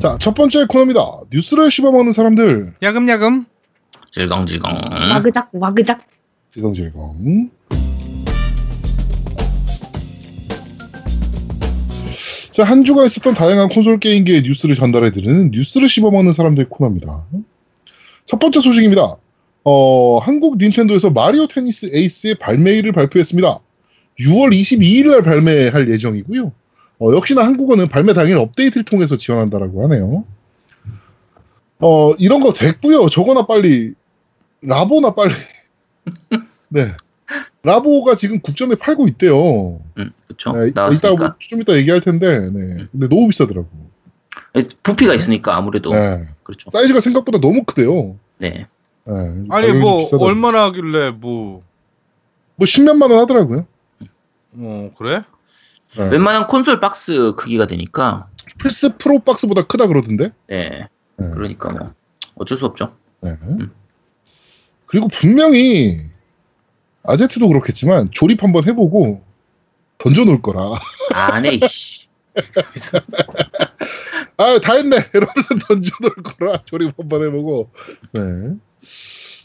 자, 첫 번째 코너입니다. 뉴스를 씹어먹는 사람들. 야금야금. 질겅질겅. 와그작 와그작 질겅질겅. 자, 한 주가 있었던 다양한 콘솔 게임계의 뉴스를 전달해드리는 뉴스를 씹어먹는 사람들 코너입니다. 첫 번째 소식입니다. 어, 한국 닌텐도에서 마리오 테니스 에이스의 발매일을 발표했습니다. 6월 22일 날 발매할 예정이고요. 어, 역시나 한국어는 발매 당일 업데이트를 통해서 지원한다라고 하네요. 어, 이런 거 됐고요. 저거나 빨리 라보나 빨리. 네. 라보가 지금 국전에 팔고 있대요. 음. 네, 이따 나왔으니까. 뭐, 좀 이따 얘기할 텐데, 네. 근데 너무 비싸더라고. 부피가 있으니까 아무래도. 네. 그렇죠. 사이즈가 생각보다 너무 크대요. 네. 네. 아니 뭐좀 비싸더라고요. 얼마나 하길래 뭐. 뭐 십몇만 원 하더라고요. 어 그래? 네. 웬만한 콘솔 박스 크기가 되니까. 플스 프로 박스보다 크다 그러던데. 네. 네. 그러니까 뭐 어쩔 수 없죠. 네. 그리고 분명히 아제트도 그렇겠지만 조립 한번 해보고 던져놓을 거라. 안해 씨. 아, 다 했네. 이러면서 던져놓을 거라. 조립 한번 해보고. 네.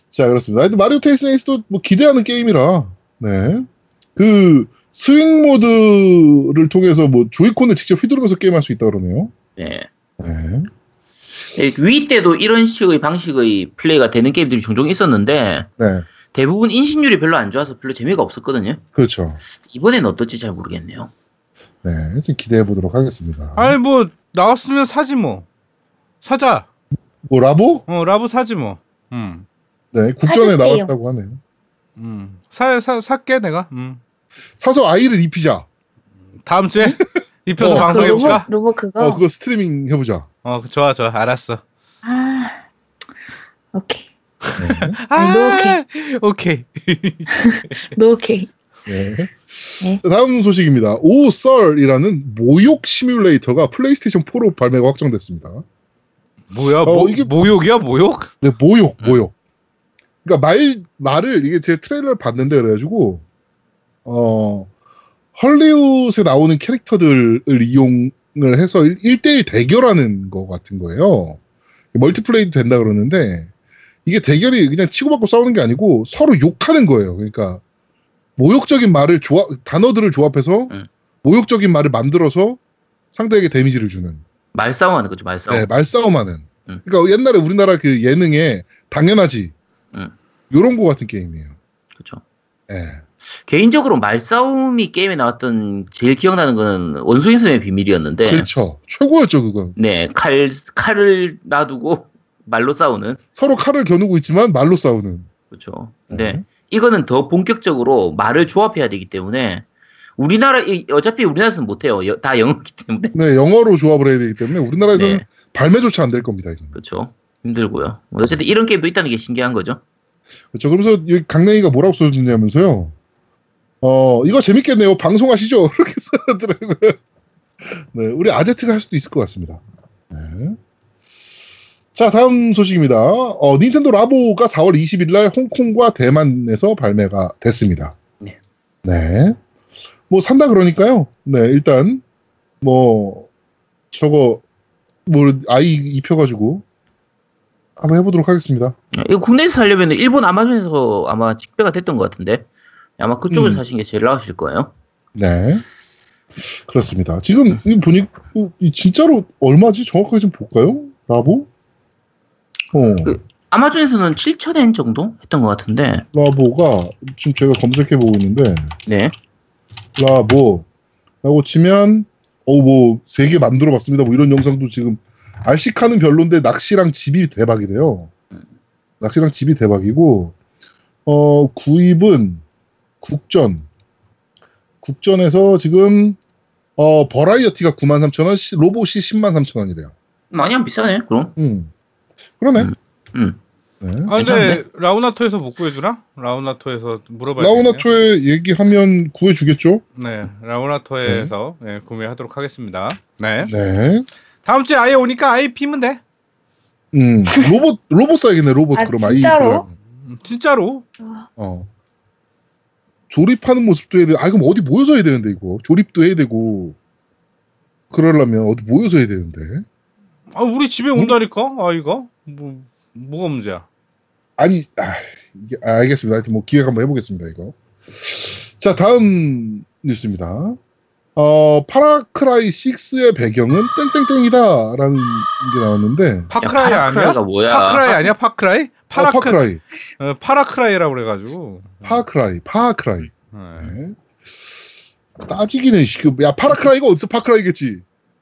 자, 그렇습니다. 하여튼 마리오 테니스 에이스도 뭐 기대하는 게임이라. 네. 그 스윙 모드를 통해서 뭐 조이콘을 직접 휘두르면서 게임할 수 있다 그러네요. 네. 네. 네, Wii 때도 이런 식의 방식의 플레이가 되는 게임들이 종종 있었는데 네. 대부분 인식률이 별로 안 좋아서 별로 재미가 없었거든요. 그렇죠. 이번엔 어떨지 잘 모르겠네요. 네. 좀 기대해 보도록 하겠습니다. 아니 뭐 나왔으면 사지 뭐. 사자. 뭐 라보? 어 라보 사지 뭐. 음. 네. 국전에 사줄게요. 나왔다고 하네요. 음. 사, 사 살게 내가. 음. 사서 아이를 입히자. 다음 주에 입혀서 어, 방송해 그 로봇 볼까? 로봇 그거 어, 그거 스트리밍 해보자. 어 좋아 좋아 알았어. 아 오케이 네. 아, 오케이. no 오케이 네. 네. 자, 다음 소식입니다. Oh Sir이라는 모욕 시뮬레이터가 플레이스테이션 4로 발매가 확정됐습니다. 뭐야 어, 모, 이게- 모욕이야 모욕? 네, 모욕, 모욕. 그러니까 말 말을 이게 제 트레일러를 봤는데 그래가지고 어 헐리우드에 나오는 캐릭터들을 이용을 해서 1대1 대결하는 거 같은 거예요. 멀티플레이도 된다 그러는데 이게 대결이 그냥 치고받고 싸우는 게 아니고 서로 욕하는 거예요. 그러니까 모욕적인 말을 조합 단어들을 조합해서 음. 모욕적인 말을 만들어서 상대에게 데미지를 주는 말싸움하는 거죠, 말싸움. 네, 말싸움하는. 음. 그러니까 옛날에 우리나라 그 예능에 당연하지. 음. 요런 거 같은 게임이에요. 그렇죠. 예. 개인적으로 말싸움이 게임에 나왔던 제일 기억나는 거는 원숭이 섬의 비밀이었는데 그렇죠. 최고였죠, 그건. 네, 칼 칼을 놔두고 말로 싸우는 서로 칼을 겨누고 있지만 말로 싸우는. 그렇죠. 근데 네. 이거는 더 본격적으로 말을 조합해야 되기 때문에 우리나라 이- 어차피 우리나라에서는 못해요. 여- 다 영어기 때문에 네, 영어로 조합을 해야 되기 때문에 우리나라에서는 네, 발매조차 안 될 겁니다, 이건. 그렇죠. 힘들고요. 어쨌든 이런 게임도 있다는 게 신기한 거죠. 그렇죠. 그러면서 강냉이가 뭐라고 써줬냐면서요. 어, 이거 재밌겠네요. 방송하시죠. 이렇게 써더라고요. 네, 우리 아제트가 할 수도 있을 것 같습니다. 네. 자, 다음 소식입니다. 어, 닌텐도 라보가 4월 20일 날 홍콩과 대만에서 발매가 됐습니다. 네. 네. 뭐 산다 그러니까요. 네, 일단 뭐 저거 뭐 아이 입혀 가지고 한번 해 보도록 하겠습니다. 이거 국내에서 살려면 일본 아마존에서 아마 직배가 됐던 것 같은데 아마 그쪽에서 음. 사신 게 제일 나으실 거예요. 네. 그렇습니다. 지금 이 보니 어, 이 진짜로 얼마지? 정확하게 좀 볼까요? 라보? 어, 그- 아마존에서는 7,000엔 정도 했던 것 같은데 라보가 지금 제가 검색해 보고 있는데 네. 라보라고 치면 어뭐 세 개 만들어 봤습니다. 뭐 이런 영상도 지금 알시카는 별론데 낚시랑 집이 대박이래요. 낚시랑 집이 대박이고 어 구입은 국전 국전에서 지금 어 버라이어티가 93,000원, 로봇이 103,000원이래요. 많이 안 비싸네. 그럼. 음. 그러네. 음. 음. 네. 아 근데? 라우나토에서 못 구해주나? 라우나토에서 물어봐야 라우나토에 얘기하면 구해주겠죠? 네, 라우나토에서 네, 구매하도록 하겠습니다. 네. 네. 다음 주에 아예 오니까 아예 피면 돼. 음, 로봇, 로봇 사야겠네, 로봇. 아, 그럼 진짜로? 아이. 음, 진짜로. 아, 어. 조립하는 모습도 해야 돼. 아, 그럼 어디 모여서 해야 되는데, 이거. 조립도 해야 되고. 그러려면 어디 모여서 해야 되는데. 아 우리 집에 온다니까 아이가 뭐 뭐가 문제야? 아니, 아, 이게, 아, 알겠습니다. 하여튼 뭐 기획 한번 해보겠습니다, 이거. 자, 다음 뉴스입니다. 어, 파라크라이 6의 배경은 땡땡땡이다. 라는 게 나왔는데, 파크라이 야, 아니야? 뭐야? 파크라이 아니야? 파크라이? 어, 파라크 파크라이. 어, 파라크라이라고 그래가지고. 파크라이, 파크라이. 네. 네. 따지기는, 씨, 그, 야, 파라크라이가 어디서 파크라이겠지?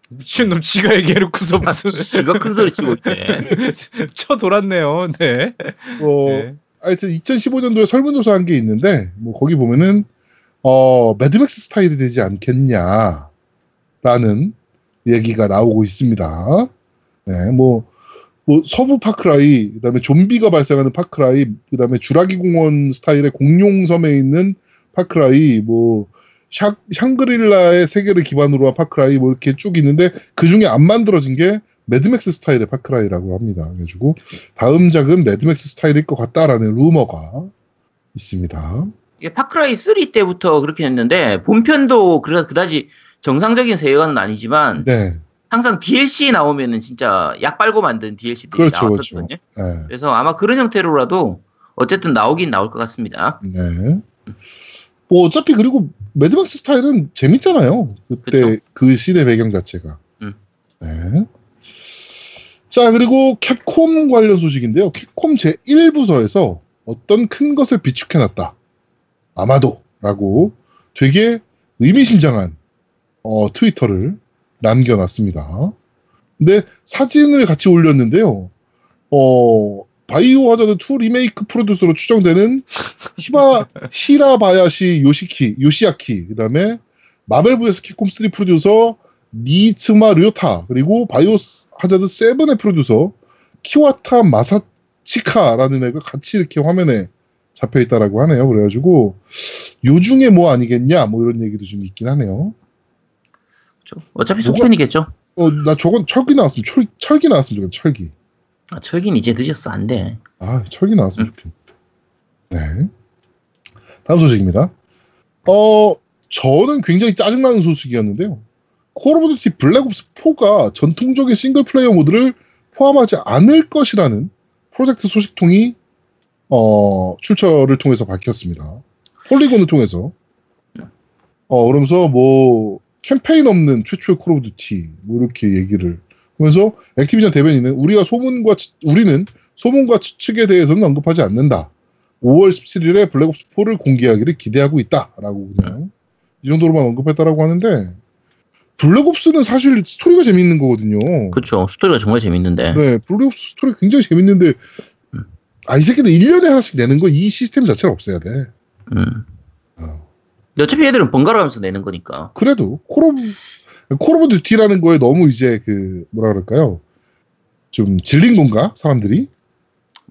미친놈 지가 얘기해놓고서 무슨 지가 큰 소리 치고 있네. 쳐 돌았네요. 네. 어, 네. 하여튼 2015년도에 설문조사 한 게 있는데, 뭐, 거기 보면은, 어, 매드맥스 스타일이 되지 않겠냐, 라는 얘기가 나오고 있습니다. 네, 뭐, 뭐, 서부 파크라이, 그 다음에 좀비가 발생하는 파크라이, 그 다음에 주라기 공원 스타일의 공룡 섬에 있는 파크라이, 뭐, 샹, 샹그릴라의 세계를 기반으로 한 파크라이, 뭐, 이렇게 쭉 있는데, 그 중에 안 만들어진 게 매드맥스 스타일의 파크라이라고 합니다. 그래가지고, 다음 작은 매드맥스 스타일일 것 같다라는 루머가 있습니다. 이게 파크라이 3 때부터 그렇게 했는데 본편도 그래 그다지 정상적인 세계관은 아니지만 네, 항상 DLC 나오면은 진짜 약 빨고 만든 DLC들이 그렇죠, 나왔었거든요. 네, 그래서 아마 그런 형태로라도 어쨌든 나오긴 나올 것 같습니다. 네. 뭐 어차피 그리고 Mad Max 스타일은 재밌잖아요. 그때 그쵸. 그 시대 배경 자체가. 음. 네. 자 그리고 캡콤 관련 소식인데요. 캡콤 제 1부서에서 어떤 큰 것을 비축해놨다. 아마도라고 되게 의미심장한 어, Twitter를 남겨놨습니다. 근데 사진을 같이 올렸는데요. 어, 바이오 하자드 2 리메이크 프로듀서로 추정되는 히바 히라바야시 요시키 요시야키 그 다음에 마벨 vs 캡콤 3 프로듀서 니츠마 류타 그리고 바이오 하자드 7의 프로듀서 키와타 마사치카라는 애가 같이 이렇게 화면에 잡혀 있다라고 하네요. 그래가지고 요 중에 뭐 아니겠냐 뭐 이런 얘기도 좀 있긴 하네요. 그렇죠? 어차피 속편이겠죠. 어 나 저건 철기 나왔으면 철 철기 나왔으면 좋겠다 철기. 아, 철긴 이제 늦었어 안 돼. 아, 철기 나왔으면 좋겠는데. 네. 다음 소식입니다. 어, 저는 굉장히 짜증나는 소식이었는데요. Call of Duty Black Ops 4가 전통적인 싱글 플레이어 모드를 포함하지 않을 것이라는 프로젝트 소식통이 어, 출처를 통해서 밝혔습니다. Polygon을 통해서. 어, 그러면서 뭐 캠페인 없는 최초의 Call of Duty 뭐 이렇게 얘기를 하면서 Activision 대변인은 우리가 소문과 추- 우리는 소문과 추측에 대해서는 언급하지 않는다. 5월 17일에 Black Ops 4를 공개하기를 기대하고 있다 라고 그냥 이 정도로만 언급했다라고 하는데 Black Ops는 사실 스토리가 재밌는 거거든요. 그렇죠. 스토리가 정말 재밌는데. 네, Black Ops 스토리 굉장히 재밌는데 아 이 새끼들 1년에 하나씩 내는 거 이 시스템 자체는 없애야 돼. 음. 어. 어차피 얘들은 번갈아 가면서 내는 거니까. 그래도 Call of Call of Duty라는 거에 너무 이제 그 뭐라 그럴까요? 좀 질린 건가 사람들이?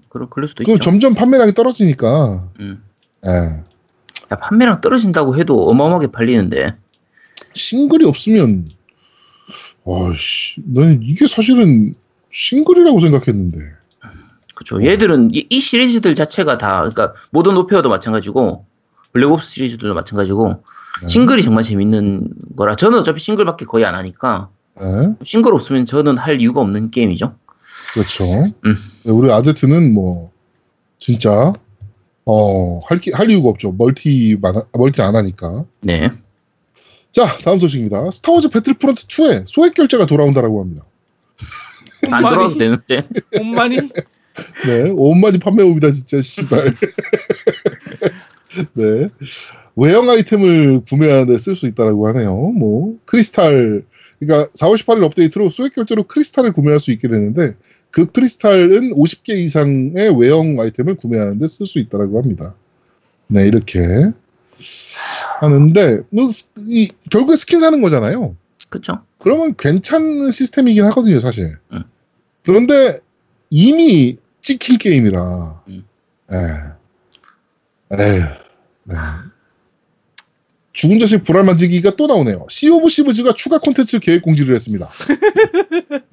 그럴, 그럴 수도 있죠. 점점 판매량이 떨어지니까. 음. 예. 야, 판매량 떨어진다고 해도 어마어마하게 팔리는데. 싱글이 없으면 와씨, 나는 이게 사실은 싱글이라고 생각했는데. 그렇죠. 얘들은 이, 이 시리즈들 자체가 다 그러니까 Modern Warfare도 마찬가지고 Black Ops 시리즈들도 마찬가지고 네. 싱글이 정말 재밌는 거라 저는 어차피 싱글밖에 거의 안 하니까 네, 싱글 없으면 저는 할 이유가 없는 게임이죠. 그렇죠. 음. 네, 우리 아제트는 뭐 진짜 어할 할 이유가 없죠. 멀티 멀티 안 하니까. 네. 자, 다음 소식입니다. Star Wars Battlefront 2에 소액 결제가 돌아온다라고 합니다. 안 돌아도 되는데. 엄마니? 네, 온마디 판매업이다 진짜 씨발. 네. 외형 아이템을 구매하는데 쓸 수 있다라고 하네요. 뭐 크리스탈 그러니까 4월 18일 업데이트로 소액 결제로 크리스탈을 구매할 수 있게 되는데 그 크리스탈은 50개 이상의 외형 아이템을 구매하는데 쓸 수 있다라고 합니다. 네, 이렇게 하는데 뭐, 이, 결국에 스킨 사는 거잖아요. 그렇죠. 그러면 괜찮은 시스템이긴 하거든요, 사실. 응. 그런데 이미 찍힌 게임이라. 응. 에. 에. 네. 죽은 자식 불알 만지기가 또 나오네요. Sea of Thieves가 추가 콘텐츠 계획 공지를 했습니다.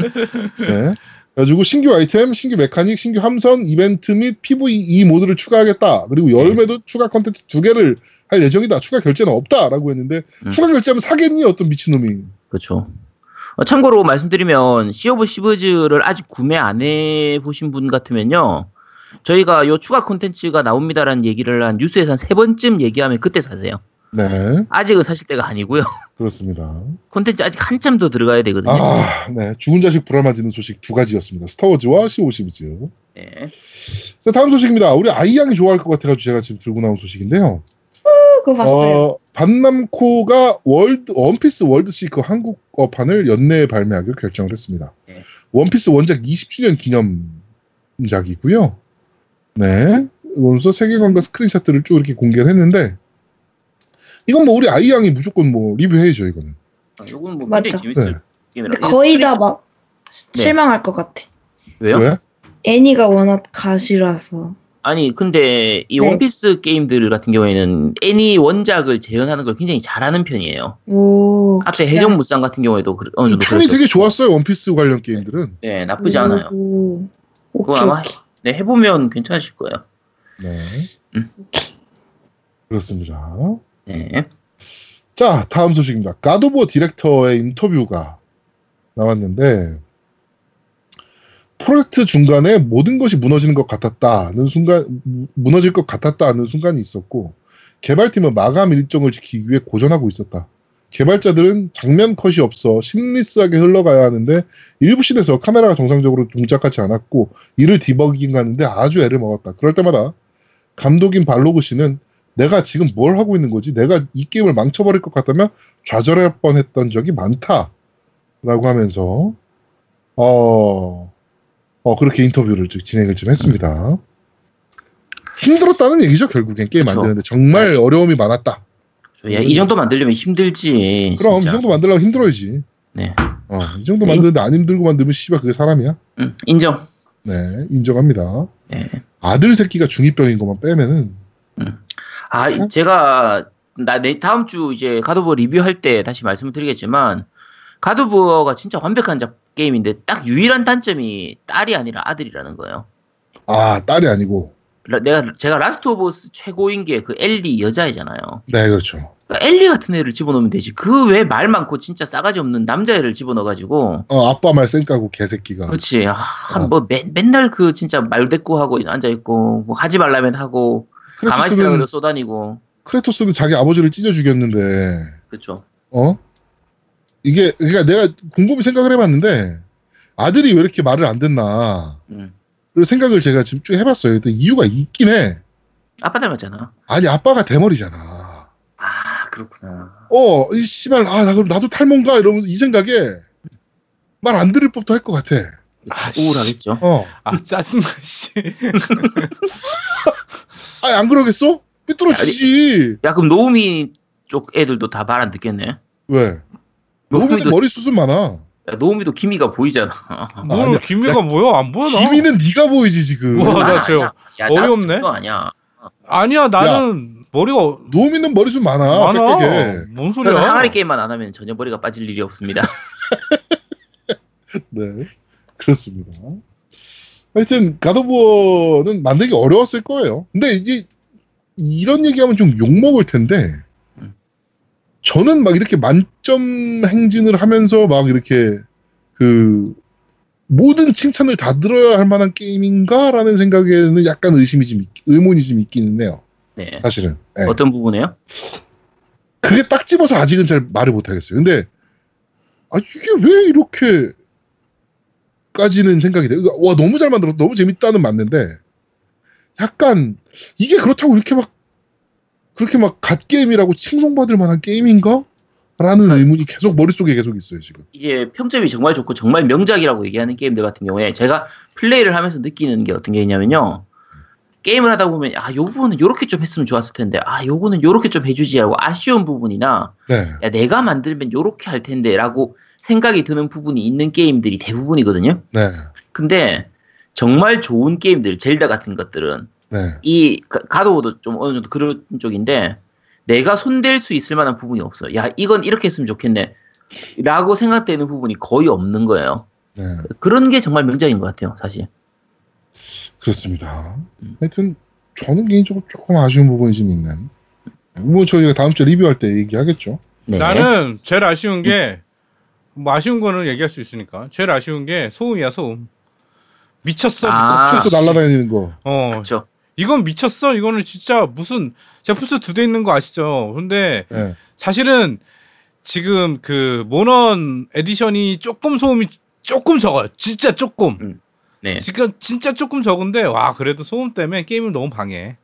네. 그래가지고 신규 아이템, 신규 mechanic, 신규 함선, 이벤트 및 PVE 모드를 추가하겠다. 그리고 열매도 추가 콘텐츠 두 개를 할 예정이다. 추가 결제는 없다라고 했는데 음. 추가 결제하면 사겠니? 어떤 미친놈이. 그렇죠. 어, 참고로 말씀드리면 Sea of Thieves를 아직 구매 안 해보신 분 같으면요. 저희가 요 추가 콘텐츠가 나옵니다라는 얘기를 한 뉴스에서 한 세 번쯤 얘기하면 그때 사세요. 네, 아직은 사실 때가 아니고요. 그렇습니다. 콘텐츠 아직 한참 더 들어가야 되거든요. 아, 네. 죽은 자식 불알 만지는 소식 두 가지였습니다. 스타워즈와 시오시브즈. 네. 자, 다음 소식입니다. 우리 아이 양이 좋아할 것 같아가지고 제가 지금 들고 나온 소식인데요. 그거 봤어요. 어, 반남코가 World One Piece World Seeker 한국어판을 연내에 발매하기로 결정을 했습니다. 네. One Piece 원작 20주년 기념작이고요. 네. 그래서 세계관과 screenshot들을 쭉 이렇게 공개를 했는데 이건 뭐 우리 아이 양이 무조건 뭐 리뷰해야죠 이거는. 아, 요건 뭐 재밌어요. 네. 근데 거의 다막 네. 실망할 것 같아. 왜요? 왜? 애니가 워낙 가시라서. 아니 근데 이 네. 원피스 게임들 같은 경우에는 애니 원작을 재현하는 걸 굉장히 잘하는 편이에요. 오. 앞에 해적무쌍 같은 경우에도 그- 어느 정도 그랬었고. 되게 좋았어요 원피스 관련 게임들은. 네 나쁘지 않아요. 오. 그거 오케이, 아마 오케이. 네, 해보면 괜찮으실 거예요. 네. 음. 그렇습니다. 네. 자, 다음 소식입니다. 가도버 디렉터의 인터뷰가 나왔는데, 프로젝트 중간에 모든 것이 무너지는 것 같았다는 순간, 무- 무너질 것 같았다는 순간이 있었고, 개발팀은 마감 일정을 지키기 위해 고전하고 있었다. 개발자들은 장면 컷이 없어 seamless하게 흘러가야 하는데 일부 씬에서 카메라가 정상적으로 동작하지 않았고 이를 디버깅 하는데 아주 애를 먹었다. 그럴 때마다 감독인 발로그 씨는 내가 지금 뭘 하고 있는 거지? 내가 이 게임을 망쳐버릴 것 같다면 좌절할 뻔했던 적이 많다 라고 하면서 어, 어 그렇게 인터뷰를 쭉 진행을 좀 했습니다. 힘들었다는 얘기죠 결국엔 게임 그쵸. 만드는데 정말 어려움이 많았다. 야, 이 정도 만들려면 힘들지. 그럼 이 진짜. 정도 만들려면 힘들어야지. 네. 어, 이 정도 네. 만드는데 안 힘들고 만들면 씨발 그게 사람이야. 음, 인정. 네 인정합니다. 네. 아들 새끼가 중이병인 것만 빼면은 아, 어? 제가 나 내 다음 주 이제 God of War 리뷰할 때 다시 말씀을 드리겠지만 God of War가 진짜 완벽한 작 게임인데 딱 유일한 단점이 딸이 아니라 아들이라는 거예요. 아 딸이 아니고 라- 내가 제가 Last of Us 최고인 게 그 엘리 여자애잖아요. 네 그렇죠. 그러니까 엘리 같은 애를 집어넣으면 되지. 그 왜 말 많고 진짜 싸가지 없는 남자애를 집어넣어가지고 어 아빠 말 쌩까고 개새끼가. 그렇지. 아, 어. 뭐 맨, 맨날 그 진짜 말대꾸하고 앉아있고 뭐 하지 말라면 하고 가만히 있으라고 크레토스는 쏘다니고 크레토스는 자기 아버지를 찢어 죽였는데 그렇죠. 어 이게 그러니까 내가 곰곰이 생각을 해봤는데 아들이 왜 이렇게 말을 안 듣나 음. 그 생각을 제가 지금 쭉 해봤어요. 또 이유가 있긴 해. 아빠 닮았잖아. 아니 아빠가 대머리잖아. 아 그렇구나. 어, 이 씨발, 아, 나도, 나도 탈모인가? 이러면서 이 생각에 말 안 들을 법도 할 것 같아. 아, 씨. 우울하겠죠. 어. 아 짜증나 씨. 아니, 안 그러겠어? 삐뚤어지지. 야 그럼 노우미 쪽 애들도 다 말 안 듣겠네. 왜? 노미도 노우미도- 머리 수순 많아. 야, 노우미도 기미가 보이잖아. 뭘 아니야. 김미가 뭐야 안 보여 나. 기미는 네가 보이지, 지금. 어, 나. 야, 나도 어이없네. 아니야. 아니야 나는 머리가 노미는 머리숱 많아. 많아. 빽빽해. 뭔 소리야? 항아리 게임만 안 하면 전혀 머리가 빠질 일이 없습니다. 네. 그렇습니다. 하여튼, 가도버는 만들기 어려웠을 거예요. 근데 이제, 이런 얘기하면 좀 욕먹을 텐데, 음. 저는 막 이렇게 만점 행진을 하면서 막 이렇게, 그, 모든 칭찬을 다 들어야 할 만한 게임인가라는 생각에는 약간 의심이 좀, 있- 의문이 좀 있기는 해요. 네. 사실은. 네. 어떤 부분에요? 그게 딱 집어서 아직은 잘 말을 못 하겠어요. 근데, 아, 이게 왜 이렇게, 까지는 생각이 돼요. 와, 너무 잘 만들었다. 너무 재밌다는 맞는데, 약간, 이게 그렇다고 이렇게 막, 그렇게 막 갓게임이라고 칭송받을 만한 게임인가? 라는 아. 의문이 계속 머릿속에 계속 있어요, 지금. 이제 평점이 정말 좋고 정말 명작이라고 얘기하는 게임들 같은 경우에 제가 플레이를 하면서 느끼는 게 어떤 게 있냐면요. 게임을 하다 보면 아, 요 부분은 요렇게 좀 했으면 좋았을 텐데 아, 요거는 요렇게 좀 해주지 하고 아쉬운 부분이나 네. 야, 내가 만들면 요렇게 할 텐데 라고 생각이 드는 부분이 있는 게임들이 대부분이거든요. 네. 근데 정말 좋은 게임들, 젤다 같은 것들은 네. 이 가- 가도도 좀 어느 정도 그런 쪽인데 내가 손댈 수 있을 만한 부분이 없어. 야, 이건 이렇게 했으면 좋겠네. 라고 생각되는 부분이 거의 없는 거예요. 네. 그런 게 정말 명작인 것 같아요, 사실. 그렇습니다. 음. 하여튼, 저는 개인적으로 조금 아쉬운 부분이 좀 있는. 뭐, 저희가 다음 주에 리뷰할 때 얘기하겠죠. 네. 나는 제일 아쉬운 게 뭐 아쉬운 거는 얘기할 수 있으니까. 제일 아쉬운 게 소음이야 소음. 미쳤어 아. 미쳤어. 플스 날아다니는 거. 어 그렇죠. 이건 미쳤어. 이거는 진짜 무슨 제가 플스 2대 있는 거 아시죠? 근데 예. 사실은 지금 그 모넌 edition이 조금 소음이 조금 적어요. 진짜 조금. 네. 지금 진짜 조금 적은데 와 그래도 소음 때문에 게임을 너무 방해.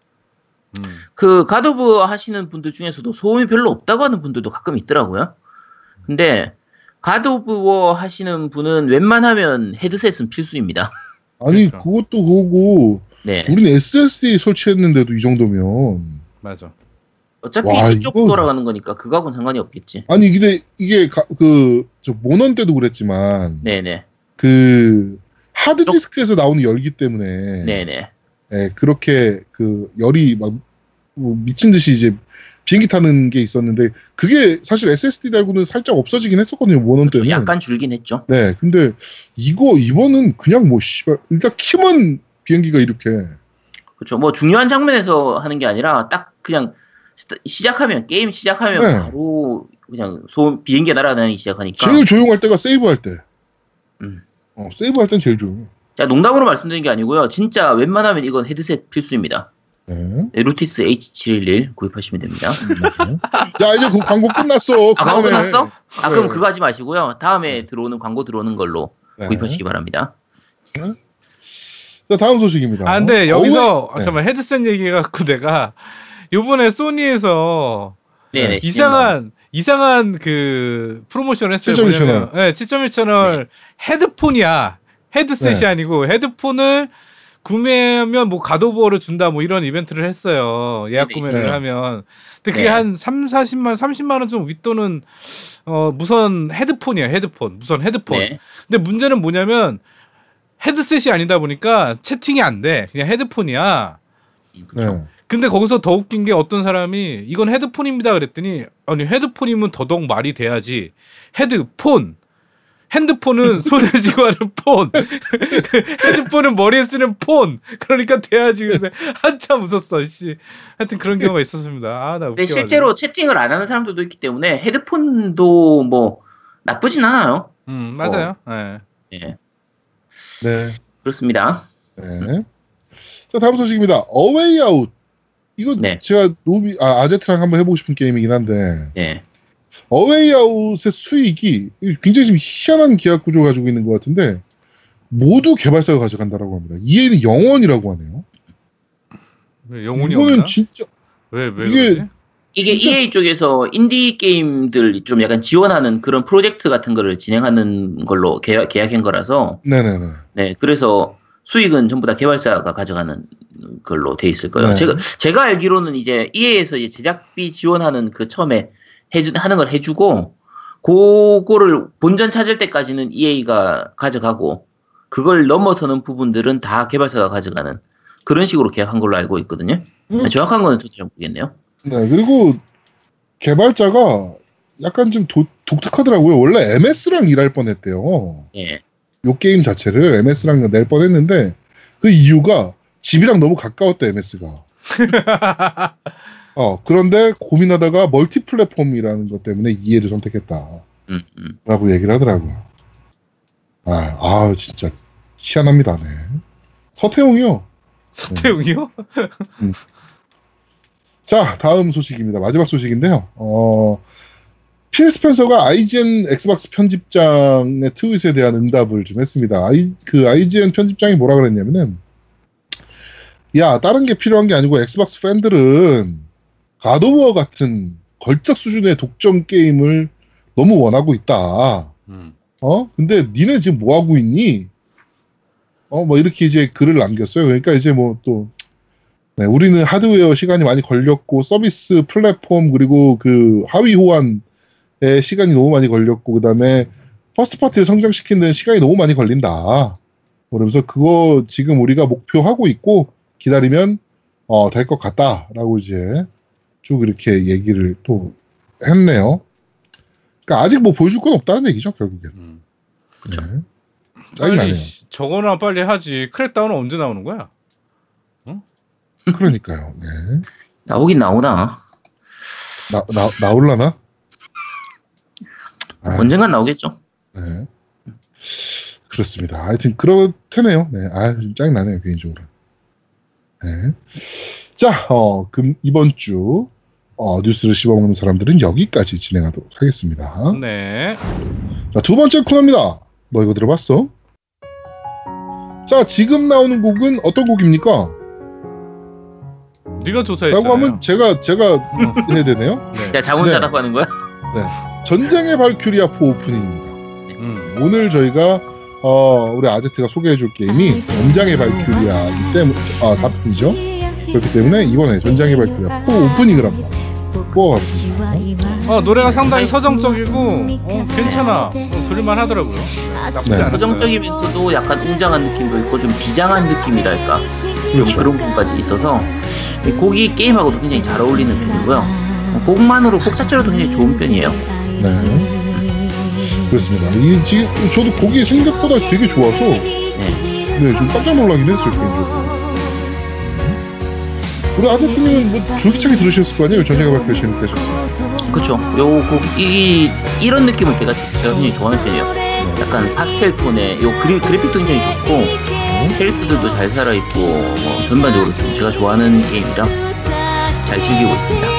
음. 그 God of War 하시는 분들 중에서도 소음이 별로 없다고 하는 분들도 가끔 있더라고요. 근데 가도브워 하시는 분은 웬만하면 헤드셋은 필수입니다. 아니 그렇죠. 그것도 그거고 네. 우리는 SSD 설치했는데도 이 정도면 맞아. 어차피 와, 이쪽 이건- 돌아가는 거니까 그거하고는 상관이 없겠지. 아니 근데 이게 그저 모넌 때도 그랬지만 네네. 그 하드 디스크에서 나오는 열기 때문에 네네. 예, 그렇게 그 열이 막뭐 미친 듯이 이제 비행기 타는 게 있었는데 그게 사실 SSD 달고는 살짝 없어지긴 했었거든요 모넌 때는. 약간 줄긴 했죠. 네, 근데 이거 이번은 그냥 뭐 씨발 일단 키면 비행기가 이렇게 그렇죠. 뭐 중요한 장면에서 하는 게 아니라 딱 그냥 시작하면 게임 시작하면 네. 바로 그냥 소음 비행기 날아다니기 시작하니까. 제일 조용할 때가 세이브할 때. 음. 어, 세이브할 땐 제일 조용해. 자 농담으로 말씀드린 게 아니고요. 진짜 웬만하면 이건 헤드셋 필수입니다. 네. 네, 루티스 H711 구입하시면 됩니다. 야 이제 그 광고 끝났어. 아, 광고. 끝났어? 아, 그럼 네. 그거 하지 마시고요. 다음에 들어오는 광고 들어오는 걸로 네. 구입하시기 바랍니다. 자 다음 소식입니다. 아 근데 여기서 네. 잠깐 헤드셋 얘기해갖고 내가 요번에 소니에서 네네. 이상한 이상한 그 프로모션을 했어요. 7.1 뭐냐면, 채널. 네, 7.1 채널 헤드폰이야. 헤드셋이 네. 아니고 헤드폰을 구매하면 뭐 가도부어를 준다 뭐 이런 이벤트를 했어요. 예약 네, 구매를 있어요. 하면. 근데 그게 네. 한 3, 40만, 30만 원 좀 윗돈은 어 무선 헤드폰이야. 헤드폰. 무선 헤드폰. 네. 근데 문제는 뭐냐면 헤드셋이 아니다 보니까 채팅이 안 돼. 그냥 헤드폰이야. 그렇죠. 네. 근데 거기서 더 웃긴 게 어떤 사람이 이건 헤드폰입니다 그랬더니 아니 헤드폰이면 더더욱 말이 돼야지 헤드폰 핸드폰은 손에 쥐고 하는 폰 헤드폰은 머리에 쓰는 폰 그러니까 돼야지 근데 한참 웃었어 씨 하여튼 그런 경우가 있었습니다 아나 근데 웃겨 실제로 채팅을 안 하는 사람들도 있기 때문에 헤드폰도 뭐 나쁘진 않아요. 음 맞아요 예. 예. 네. 그렇습니다. 네. 자 다음 소식입니다. 어웨이 아웃. 이거 네. 제가 노비 아 아제트랑 한번 해보고 싶은 게임이긴 한데 예. 어웨이 아웃의 수익이 굉장히 좀 희한한 계약 구조 를 가지고 있는 것 같은데 모두 개발사가 가져간다라고 합니다. EA는 영원이라고 하네요. 왜 영혼이 이거는 없나 진짜 왜 왜 이게- 그러지 이게 EA 쪽에서 인디 게임들 좀 약간 지원하는 그런 프로젝트 같은 거를 진행하는 걸로 계약, 계약한 거라서 네네네. 네 그래서 수익은 전부 다 개발사가 가져가는 걸로 돼 있을 거예요. 네. 제가 제가 알기로는 이제 EA에서 이제 제작비 지원하는 그 처음에 해주 하는 걸 해주고 그거를 본전 찾을 때까지는 EA가 가져가고 그걸 넘어서는 부분들은 다 개발사가 가져가는 그런 식으로 계약한 걸로 알고 있거든요. 음. 정확한 거는 저도 잘 모르겠네요. 네 그리고 개발자가 약간 좀 도- 독특하더라고요. 원래 MS랑 일할 뻔했대요. 예. 요 게임 자체를 MS랑 낼 뻔했는데 그 이유가 집이랑 너무 가까웠대 MS가. 어 그런데 고민하다가 멀티 플랫폼이라는 것 때문에 EA를 선택했다라고 음, 음. 얘기를 하더라고요. 아, 아 진짜 희한합니다. 네. 서태웅이요. 서태웅이요 자 다음 소식입니다. 마지막 소식인데요. 어, 필 스펜서가 IGN 엑스박스 편집장의 트윗에 대한 응답을 좀 했습니다. 아이, 그 IGN 편집장이 뭐라 그랬냐면은 야 다른 게 필요한 게 아니고 엑스박스 팬들은 가도워 같은 걸작 수준의 독점 게임을 너무 원하고 있다. 음. 어? 근데 니네 지금 뭐 하고 있니? 어, 뭐 이렇게 이제 글을 남겼어요. 그러니까 이제 뭐 또, 네, 우리는 하드웨어 시간이 많이 걸렸고, 서비스 플랫폼, 그리고 그 하위 호환에 시간이 너무 많이 걸렸고, 그 다음에 first party를 성장시키는 시간이 너무 많이 걸린다. 그러면서 그거 지금 우리가 목표하고 있고, 기다리면, 어, 될 것 같다라고 이제 쭉 이렇게 얘기를 또 했네요. 그러니까 아직 뭐 보여줄 건 없다는 얘기죠, 결국엔. 음. 그쵸. 네. 짜증 빨리 나네요. 저거나 빨리 하지 크랙다운은 언제 나오는 거야 그러니까요. 네. 나오긴 나오나 나, 나, 나올라나? 아, 언젠간 나오겠죠. 네. 그렇습니다. 하여튼 그렇다네요. 네. 아, 좀 짜증나네요, 개인적으로. 네. 자, 어, 금, 이번 주, 어, 뉴스를 씹어먹는 사람들은 여기까지 진행하도록 하겠습니다. 네. 자, 두 번째 코너입니다. 너 이거 들어봤어? 자, 지금 나오는 곡은 어떤 곡입니까? 네가 조사했잖아요. 라고 하면 제가, 제가 음, 해야 되네요. 네. 야 자문자답 하는 거야? 전쟁의 발큐리아 4 오프닝입니다. 음. 오늘 저희가 어, 우리 아제트가 소개해줄 게임이 전장의 발큐리아이기 때문에 아 4편이죠. 그렇기 때문에 이번에 전장의 발큐리아 4 오프닝을 한번 뽑아봤습니다. 어 노래가 상당히 서정적이고 어, 괜찮아. 어, 들을만 하더라고요. 나쁘지 네. 않았어요. 서정적이면서도 약간 웅장한 느낌도 있고 좀 비장한 느낌이랄까 좀 그렇죠. 그런 부분까지 있어서 이 곡이 게임하고도 굉장히 잘 어울리는 편이고요. 어, 곡만으로 곡 자체로도 굉장히 좋은 편이에요. 네. 그렇습니다. 이 지금 저도 곡이 생각보다 되게 좋아서 네. 네, 좀 깜짝 놀라긴 했어요, 개인적으로. 우리 아제트님은 뭐 줄기차게 들으셨을 거 아니에요? 전쟁의 발표에 재밌게 하셨어요. 그렇죠. 요곡 이 이런 느낌을 제가 제가 굉장히 좋아하는 편이에요. 약간 파스텔 톤의 요 그리, 그래픽도 굉장히 좋고 캐릭터들도 잘 살아있고 뭐 전반적으로 좀 제가 좋아하는 게임이라 잘 즐기고 있습니다.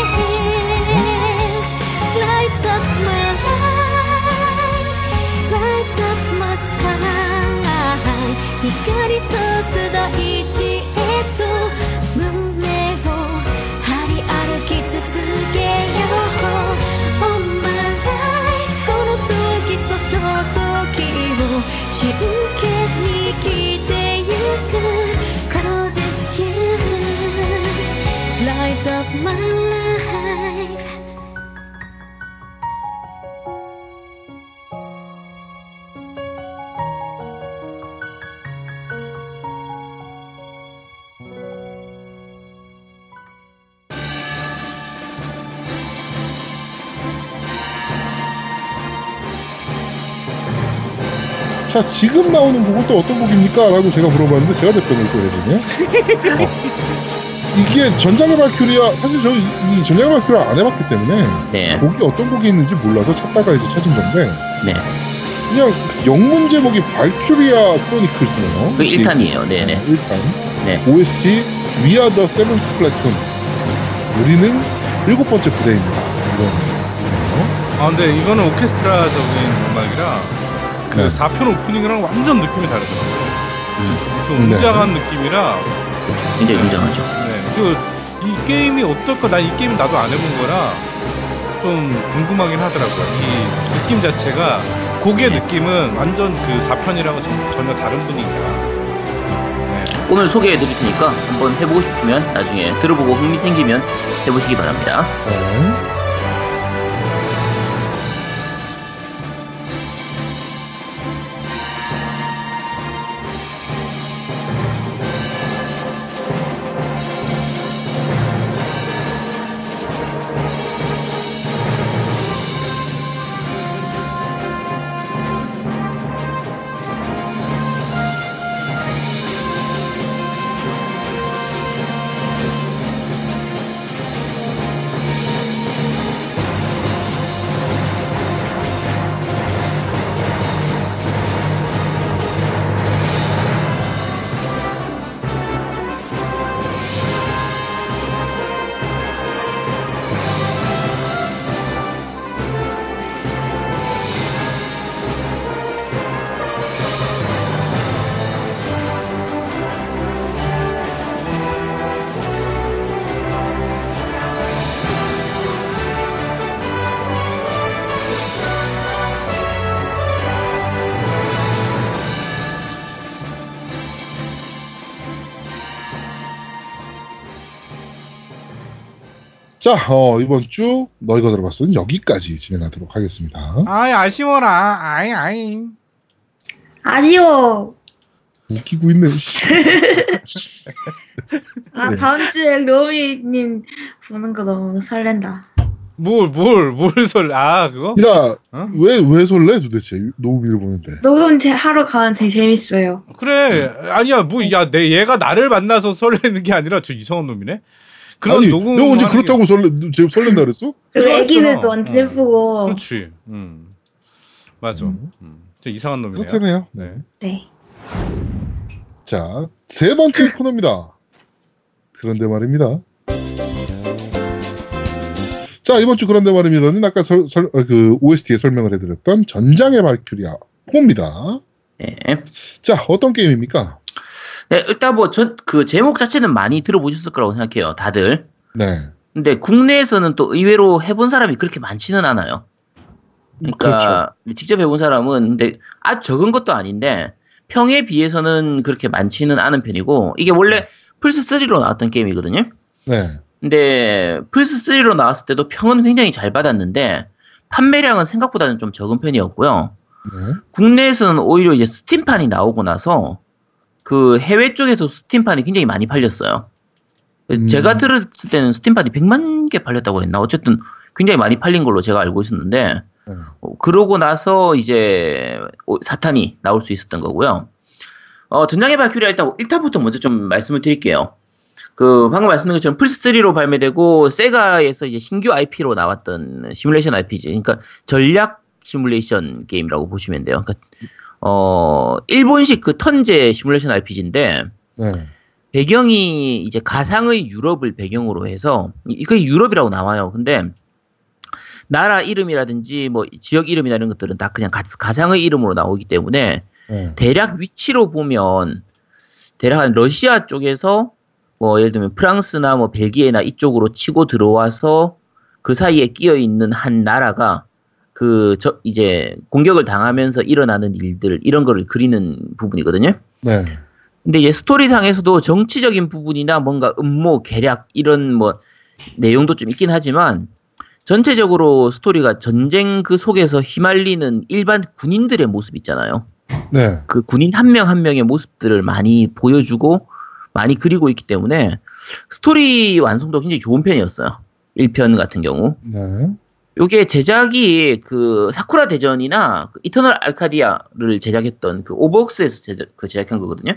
자 지금 나오는 곡은 또 어떤 곡입니까? 라고 제가 물어봤는데 제가 답변을 또 해주네 어. 이게 전장의 발큐리아 사실 저는 이, 이 전장의 발큐리아 안 해봤기 때문에 네, 곡이 어떤 곡이 있는지 몰라서 찾다가 이제 찾은 건데 네. 그냥 영문 제목이 발큐리아 크로니클스네요 그 1탄이에요. 네, 네. 1탄 네. OST We Are the Seventh Platoon 우리는 일곱 번째 부대입니다 이런 아 근데 이거는 오케스트라적인 음악이라 그 네. 4편 오프닝이랑 완전 느낌이 다르더라고요. 음, 좀 네. 웅장한 느낌이라 굉장히 웅장하죠. 네. 그 이 게임이 어떨까? 난 이 게임 나도 안 해본 거라 좀 궁금하긴 하더라고요. 이 느낌 자체가 곡의 네. 느낌은 완전 그 4편이랑은 전혀 다른 분위기야. 네. 오늘 소개해 드릴 테니까 한번 해보고 싶으면 나중에 들어보고 흥미 생기면 해보시기 바랍니다. 네. 자, 어, 이번 주 너희가 들어봤으는 여기까지 진행하도록 하겠습니다. 아이 아쉬워라. 아이 아이. 아쉬워. 웃기고 있네. 씨. 아, 네. 다음 주에 로미님 보는 거 너무 설렌다. 뭘 뭘 뭘 설? 아 그거? 야, 어? 왜, 왜 설레 도대체? 노우미를 보는데. 녹음 제 하러 가면 되게 재밌어요. 그래 아니야 뭐 야 내 얘가 나를 만나서 설레는 게 아니라 저 이상한 놈이네. 그런 아니, 녹음 내가 언제 하는 게- 그렇다고 설레, 제 설렌다 그랬어? 그리고 애기들도. 완전 어. 예쁘고. 그렇지. 음 맞아. 음. 음. 저 이상한 놈이네요. 그렇다네요. 네. 네. 자, 세 번째 코너입니다. 그런데 말입니다. 자, 이번 주 그런데 말입니다는 아까 설, 설- 어, 그 OST에 설명을 해드렸던 전장의 발큐리아 4입니다. 네. 자, 어떤 게임입니까? 네, 일단 뭐 전 그 제목 자체는 많이 들어보셨을 거라고 생각해요, 다들. 네. 근데 국내에서는 또 의외로 해본 사람이 그렇게 많지는 않아요. 그러니까 직접 해본 사람은 근데 아주 적은 것도 아닌데 평에 비해서는 그렇게 많지는 않은 편이고 이게 원래 플스 3로 나왔던 게임이거든요. 네. 근데 플스 3로 나왔을 때도 평은 굉장히 잘 받았는데 판매량은 생각보다는 좀 적은 편이었고요. 네. 국내에서는 오히려 이제 스팀판이 나오고 나서 그 해외 쪽에서 스팀판이 굉장히 많이 팔렸어요. 음. 제가 들었을 때는 스팀판이 100만 개 팔렸다고 했나? 어쨌든 굉장히 많이 팔린 걸로 제가 알고 있었는데 네. 어, 그러고 나서 이제 오- 4탄이 나올 수 있었던 거고요. 어, 전장의 발큐리아 일단 1탄부터 먼저 좀 말씀을 드릴게요. 그 방금 말씀드린 것처럼 플스3로 발매되고 세가에서 이제 신규 IP로 나왔던 시뮬레이션 RPG, 그러니까 전략 시뮬레이션 게임이라고 보시면 돼요. 그러니까 어 일본식 그 턴제 시뮬레이션 RPG인데 네. 배경이 이제 가상의 유럽을 배경으로 해서 이- 그게 유럽이라고 나와요. 근데 나라 이름이라든지 뭐 지역 이름이나 이런 것들은 다 그냥 가, 가상의 이름으로 나오기 때문에 네. 대략 위치로 보면 대략 한 러시아 쪽에서 뭐 예를 들면 프랑스나 뭐 벨기에나 이쪽으로 치고 들어와서 그 사이에 끼어 있는 한 나라가 그 저 이제 공격을 당하면서 일어나는 일들 이런 거를 그리는 부분이거든요. 네. 근데 이제 스토리상에서도 정치적인 부분이나 뭔가 음모, 계략 이런 뭐 내용도 좀 있긴 하지만 전체적으로 스토리가 전쟁 그 속에서 휘말리는 일반 군인들의 모습 있잖아요. 네. 그 군인 한 명한 명의 모습들을 많이 보여주고 많이 그리고 있기 때문에 스토리 완성도 굉장히 좋은 편이었어요. 1편 같은 경우. 네. 요게 제작이 그 사쿠라 대전이나 그 이터널 알카디아를 제작했던 그 오버웍스에서 제작, 그 제작한 거거든요.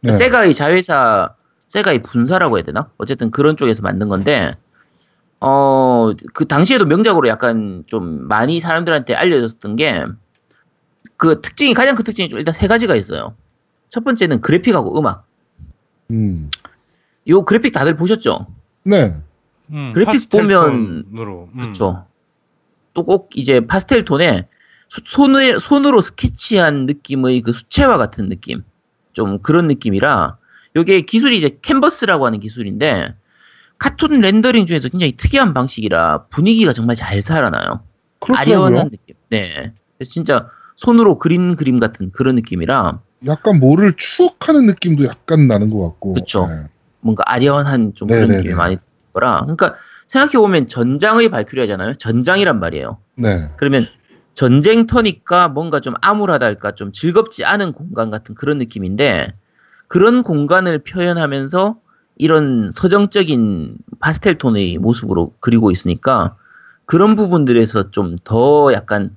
네. 세가의 자회사, 세가의 분사라고 해야 되나? 어쨌든 그런 쪽에서 만든 건데, 어, 그 당시에도 명작으로 약간 좀 많이 사람들한테 알려졌던 게, 그 특징이, 가장 큰 특징이 좀 일단 세 가지가 있어요. 첫 번째는 그래픽하고 음악. 음. 요 그래픽 다들 보셨죠? 네. 음, 그래픽 보면- 톤으로. 음. 그렇죠. 또 꼭 이제 파스텔 톤에 수- 손을 손으로 스케치한 느낌의 그 수채화 같은 느낌, 좀 그런 느낌이라 요게 기술이 이제 캔버스라고 하는 기술인데 카툰 렌더링 중에서 굉장히 특이한 방식이라 분위기가 정말 잘 살아나요. 아련한 느낌. 네. 진짜 손으로 그린 그림 같은 그런 느낌이라 약간 뭐를 추억하는 느낌도 약간 나는 것 같고. 그쵸. 네. 뭔가 아련한 좀 그런. 느낌이 많이 들거라. 그러니까 생각해 보면 전장의 발큐리아잖아요. 전장이란 말이에요. 네. 그러면 전쟁터니까 뭔가 좀 암울하달까 좀 즐겁지 않은 공간 같은 그런 느낌인데 그런 공간을 표현하면서 이런 서정적인 파스텔 톤의 모습으로 그리고 있으니까 그런 부분들에서 좀 더 약간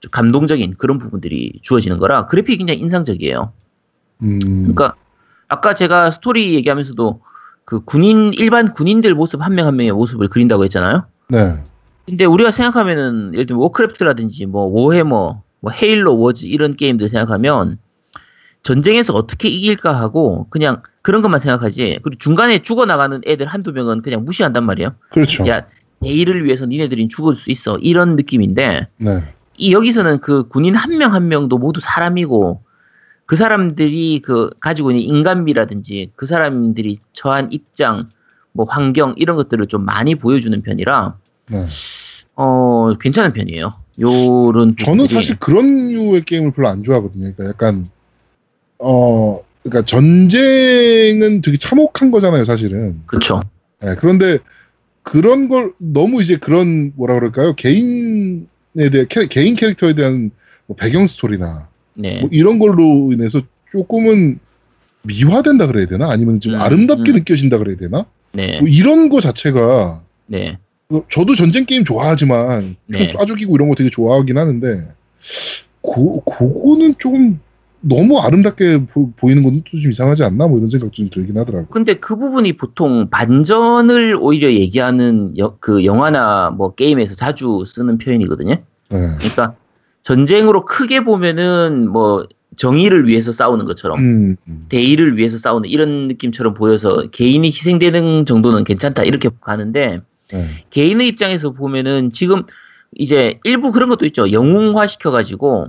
좀 감동적인 그런 부분들이 주어지는 거라 그래픽이 굉장히 인상적이에요. 음. 그러니까 아까 제가 스토리 얘기하면서도 그 군인 일반 군인들 모습 한 명 한 명의 모습을 그린다고 했잖아요. 네. 근데 우리가 생각하면은 예를 들면 워크래프트라든지 뭐 워해머, 뭐 헤일로 워즈 이런 게임들 생각하면 전쟁에서 어떻게 이길까 하고 그냥 그런 것만 생각하지. 그리고 중간에 죽어 나가는 애들 한두 명은 그냥 무시한단 말이에요. 그렇죠. 야 내일을 위해서 니네들이 죽을 수 있어 이런 느낌인데 네. 이 여기서는 그 군인 한 명한 명도 모두 사람이고 그 사람들이 그 가지고 있는 인간미라든지 그 사람들이 처한 입장 뭐 환경 이런 것들을 좀 많이 보여주는 편이라 네. 어 괜찮은 편이에요. 요런 저는. 사실 그런 류의 게임을 별로 안 좋아하거든요. 그러니까 약간 어 그러니까 전쟁은 되게 참혹한 거잖아요, 사실은. 그렇죠. 네, 그런데 그런 걸 너무 이제 그런 뭐라 그럴까요? 개인에 대해 캐- 개인 캐릭터에 대한 뭐 배경 스토리나 네. 뭐 이런 걸로 인해서 조금은 미화된다 그래야 되나? 아니면 좀 음, 아름답게 음. 느껴진다 그래야 되나? 네. 뭐 이런 거 자체가 네. 어, 저도 전쟁 게임 좋아하지만 총 네. 쏴 죽이고 이런 거 되게 좋아하긴 하는데 고, 그거는 조금 너무 아름답게 보, 이는 건 좀 이상하지 않나 뭐 이런 생각 좀 들긴 하더라고. 근데 그 부분이 보통 반전을 오히려 얘기하는 여- 그 영화나 뭐 게임에서 자주 쓰는 표현이거든요. 네. 그러니까 전쟁으로 크게 보면은 뭐 정의를 위해서 싸우는 것처럼 음, 음. 대의를 위해서 싸우는 이런 느낌처럼 보여서 개인이 희생되는 정도는 괜찮다 이렇게 가는데 네. 개인의 입장에서 보면은 지금 이제 일부 그런 것도 있죠. 영웅화 시켜가지고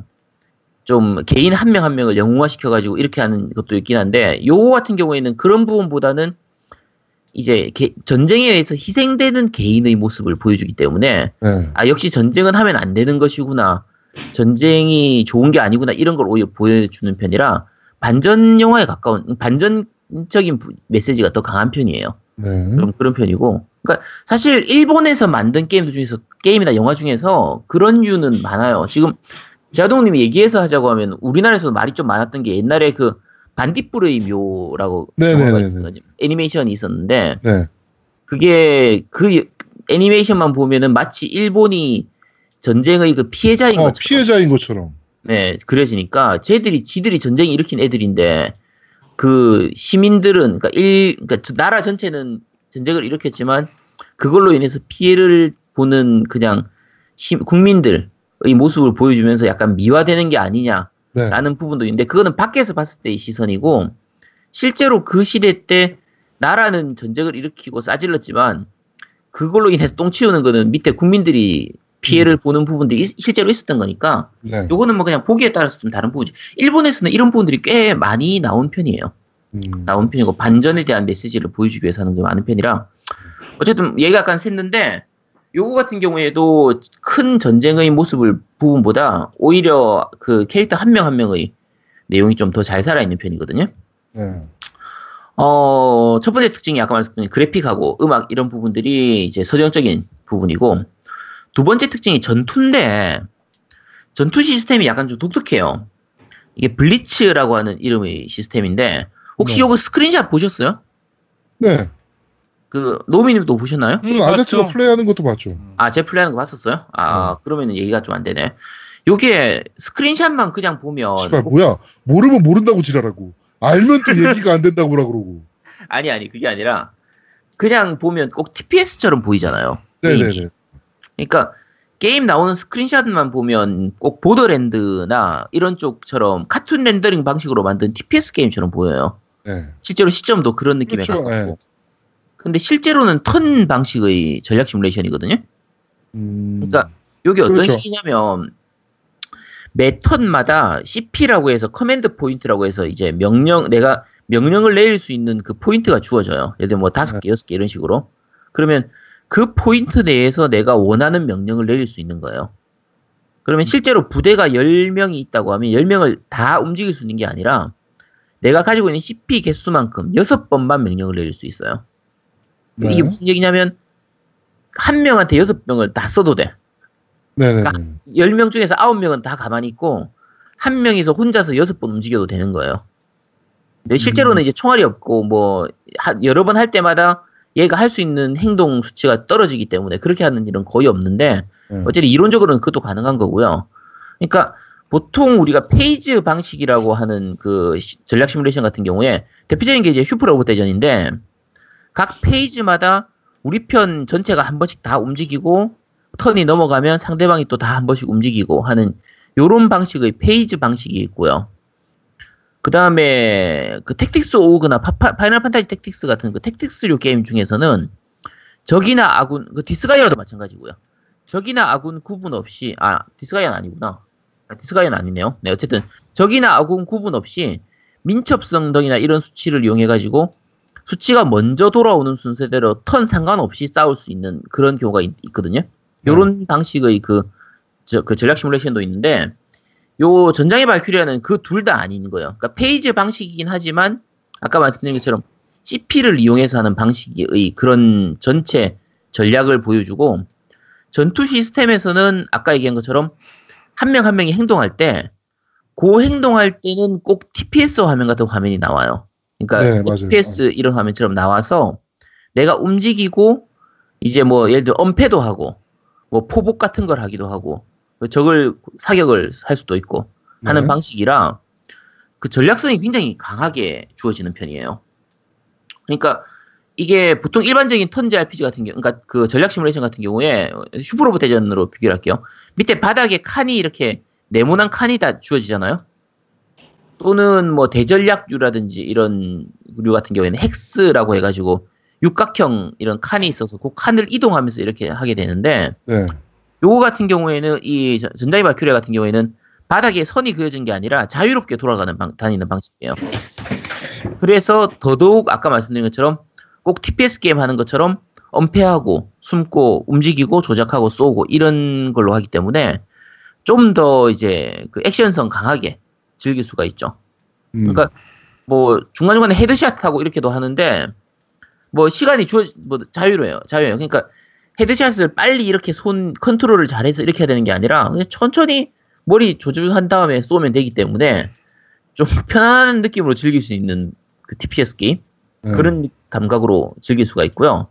좀 개인 한 명한 명을 영웅화 시켜가지고 이렇게 하는 것도 있긴 한데 요거 같은 경우에는 그런 부분보다는 이제 개- 전쟁에 의해서 희생되는 개인의 모습을 보여주기 때문에 네. 아 역시 전쟁은 하면 안 되는 것이구나 전쟁이 좋은 게 아니구나 이런 걸 오히려 보여주는 편이라 반전 영화에 가까운 반전적인 부- 메시지가 더 강한 편이에요. 네. 그런 그런 편이고. 그러니까 사실 일본에서 만든 게임들 중에서 게임이나 영화 중에서 그런 류는 많아요. 지금 제아동님이 얘기해서 하자고 하면 우리나라에서 말이 좀 많았던 게 옛날에 그 반딧불의 묘라고 네네네네. 영화가 있었거든요. 애니메이션이 있었는데 네. 그게 그 애니메이션만 보면은 마치 일본이 전쟁의 그 피해자인 어, 것처럼 피해자인 것처럼. 네, 그려지니까 쟤들이 지들이 전쟁 일으킨 애들인데 그 시민들은 그러니까 일 그러니까 저 나라 전체는 전쟁을 일으켰지만 그걸로 인해서 피해를 보는 그냥 시, 국민들의 모습을 보여주면서 약간 미화되는 게 아니냐라는 네. 부분도 있는데 그거는 밖에서 봤을 때의 시선이고 실제로 그 시대 때 나라는 전쟁을 일으키고 싸질렀지만 그걸로 인해서 똥 치우는 거는 밑에 국민들이 피해를 보는 부분들이 있- 실제로 있었던 거니까 네. 요거는 뭐 그냥 보기에 따라서 좀 다른 부분이지. 일본에서는 이런 부분들이 꽤 많이 나온 편이에요. 음. 나온 편이고 반전에 대한 메시지를 보여주기 위해서 하는 게 많은 편이라 어쨌든 얘기가 약간 샜는데 요거 같은 경우에도 큰 전쟁의 모습을 부분보다 오히려 그 캐릭터 한명한 명의 내용이 좀 더 잘 살아있는 편이거든요. 네. 어, 첫 번째 특징이 아까 말씀드린 그래픽하고 음악 이런 부분들이 이제 서정적인 부분이고 두 번째 특징이 전투인데 전투 시스템이 약간 좀 독특해요. 이게 블리츠라고 하는 이름의 시스템인데 혹시 네. 요거 스크린샷 보셨어요? 네. 그 노미님도 보셨나요? 음, 그 아제트가 맞죠. 플레이하는 것도 봤죠. 아, 제 플레이하는 거 봤었어요? 아, 네. 그러면 얘기가 좀 안 되네. 요게 screenshot만 그냥 보면 씨발 뭐야? 모르면 모른다고 지랄하고 알면 또 얘기가 안 된다고 뭐라 그러고. 아니 아니 그게 아니라 그냥 보면 꼭 TPS처럼 보이잖아요. 게임이. 그러니까 게임 나오는 screenshot만 보면 꼭 보더랜드나 이런 쪽처럼 카툰 렌더링 방식으로 만든 TPS 게임처럼 보여요. 네. 실제로 시점도 그런 느낌에 그렇죠, 가깝고. 예. 근데 실제로는 턴 방식의 전략 시뮬레이션이거든요. 음. 그러니까 여기 어떤 그렇죠. 식이냐면 매 턴마다 CP라고 해서 command point라고 해서 이제 명령 내가 명령을 내릴 수 있는 그 포인트가 주어져요. 예를 들면 뭐 다섯 개, 여섯 개 이런 식으로. 그러면 그 포인트 내에서 내가 원하는 명령을 내릴 수 있는 거예요. 그러면 실제로 부대가 10명이 있다고 하면 10명을 다 움직일 수 있는 게 아니라 내가 가지고 있는 CP 개수만큼 6번만 명령을 내릴 수 있어요. 네. 이게 무슨 얘기냐면 한 명한테 6명을 다 써도 돼. 네네네. 10명 중에서 9명은 다 가만히 있고 한 명이서 혼자서 6번 움직여도 되는 거예요. 근데 실제로는 음. 이제 총알이 없고 뭐 하- 여러 번 할 때마다 얘가 할 수 있는 행동 수치가 떨어지기 때문에 그렇게 하는 일은 거의 없는데 네. 어쨌든 이론적으로는 그것도 가능한 거고요. 그러니까 보통 우리가 phase 방식이라고 하는 그 시- 전략 시뮬레이션 같은 경우에 대표적인 게 이제 슈퍼 로봇 대전인데 각 phase마다 우리 편 전체가 한 번씩 다 움직이고 턴이 넘어가면 상대방이 또 다 한 번씩 움직이고 하는 요런 방식의 phase 방식이 있고요. 그 다음에 그 택틱스 오우거나 파, 파이널 판타지 택틱스 같은 그 택틱스류 게임 중에서는 적이나 아군, 그 디스가이아도 마찬가지고요. 적이나 아군 구분 없이, 아, 디스가이아는 아니구나. 아, 디스가이아는 아니네요. 네, 어쨌든 적이나 아군 구분 없이 민첩성 등이나 이런 수치를 이용해가지고 수치가 먼저 돌아오는 순서대로 턴 상관없이 싸울 수 있는 그런 경우가 있, 거든요 요런 방식의 그, 저, 그 전략 시뮬레이션도 있는데, 요 전장의 발큐리아는 그 둘 다 아닌 거예요. 그러니까 페이지 방식이긴 하지만, 아까 말씀드린 것처럼 CP를 이용해서 하는 방식의 그런 전체 전략을 보여주고, 전투 시스템에서는 아까 얘기한 것처럼 한 명한 명이 행동할 때, 그 행동할 때는 꼭 TPS 화면 같은 화면이 나와요. 그러니까 네. TPS 이런 화면처럼 나와서 내가 움직이고 이제 뭐 예를 들어 엄폐도 하고 뭐 포복 같은 걸 하기도 하고 그 적을 사격을 할 수도 있고 하는 네. 방식이라 그 전략성이 굉장히 강하게 주어지는 편이에요. 그러니까 이게 보통 일반적인 턴제 RPG 같은 경우, 그러니까 그 전략 시뮬레이션 같은 경우에 슈퍼로봇 대전으로 비교를 할게요. 밑에 바닥에 칸이 이렇게 네모난 칸이 다 주어지잖아요. 또는 뭐 대전략류라든지 이런 류 같은 경우에는 헥스라고 해가지고 육각형 이런 칸이 있어서 그 칸을 이동하면서 이렇게 하게 되는데 네. 요거 같은 경우에는 이 전- 전자기 발큐리 같은 경우에는 바닥에 선이 그려진 게 아니라 자유롭게 돌아가는 방, 다니는 방식이에요. 그래서 더더욱 아까 말씀드린 것처럼 꼭 TPS 게임 하는 것처럼 엄폐하고 숨고 움직이고 조작하고 쏘고 이런 걸로 하기 때문에 좀 더 이제 그 액션성 강하게 즐길 수가 있죠. 음. 그러니까 뭐 중간중간에 헤드샷하고 이렇게도 하는데 뭐 시간이 주어 뭐 자유로워요. 자유예요. 그러니까 헤드샷을 빨리 이렇게 손 컨트롤을 잘해서 이렇게 해야 되는 게 아니라 그냥 천천히 머리 조준한 다음에 쏘면 되기 때문에 좀 편안한 느낌으로 즐길 수 있는 그 TPS 게임 네. 그런 감각으로 즐길 수가 있고요.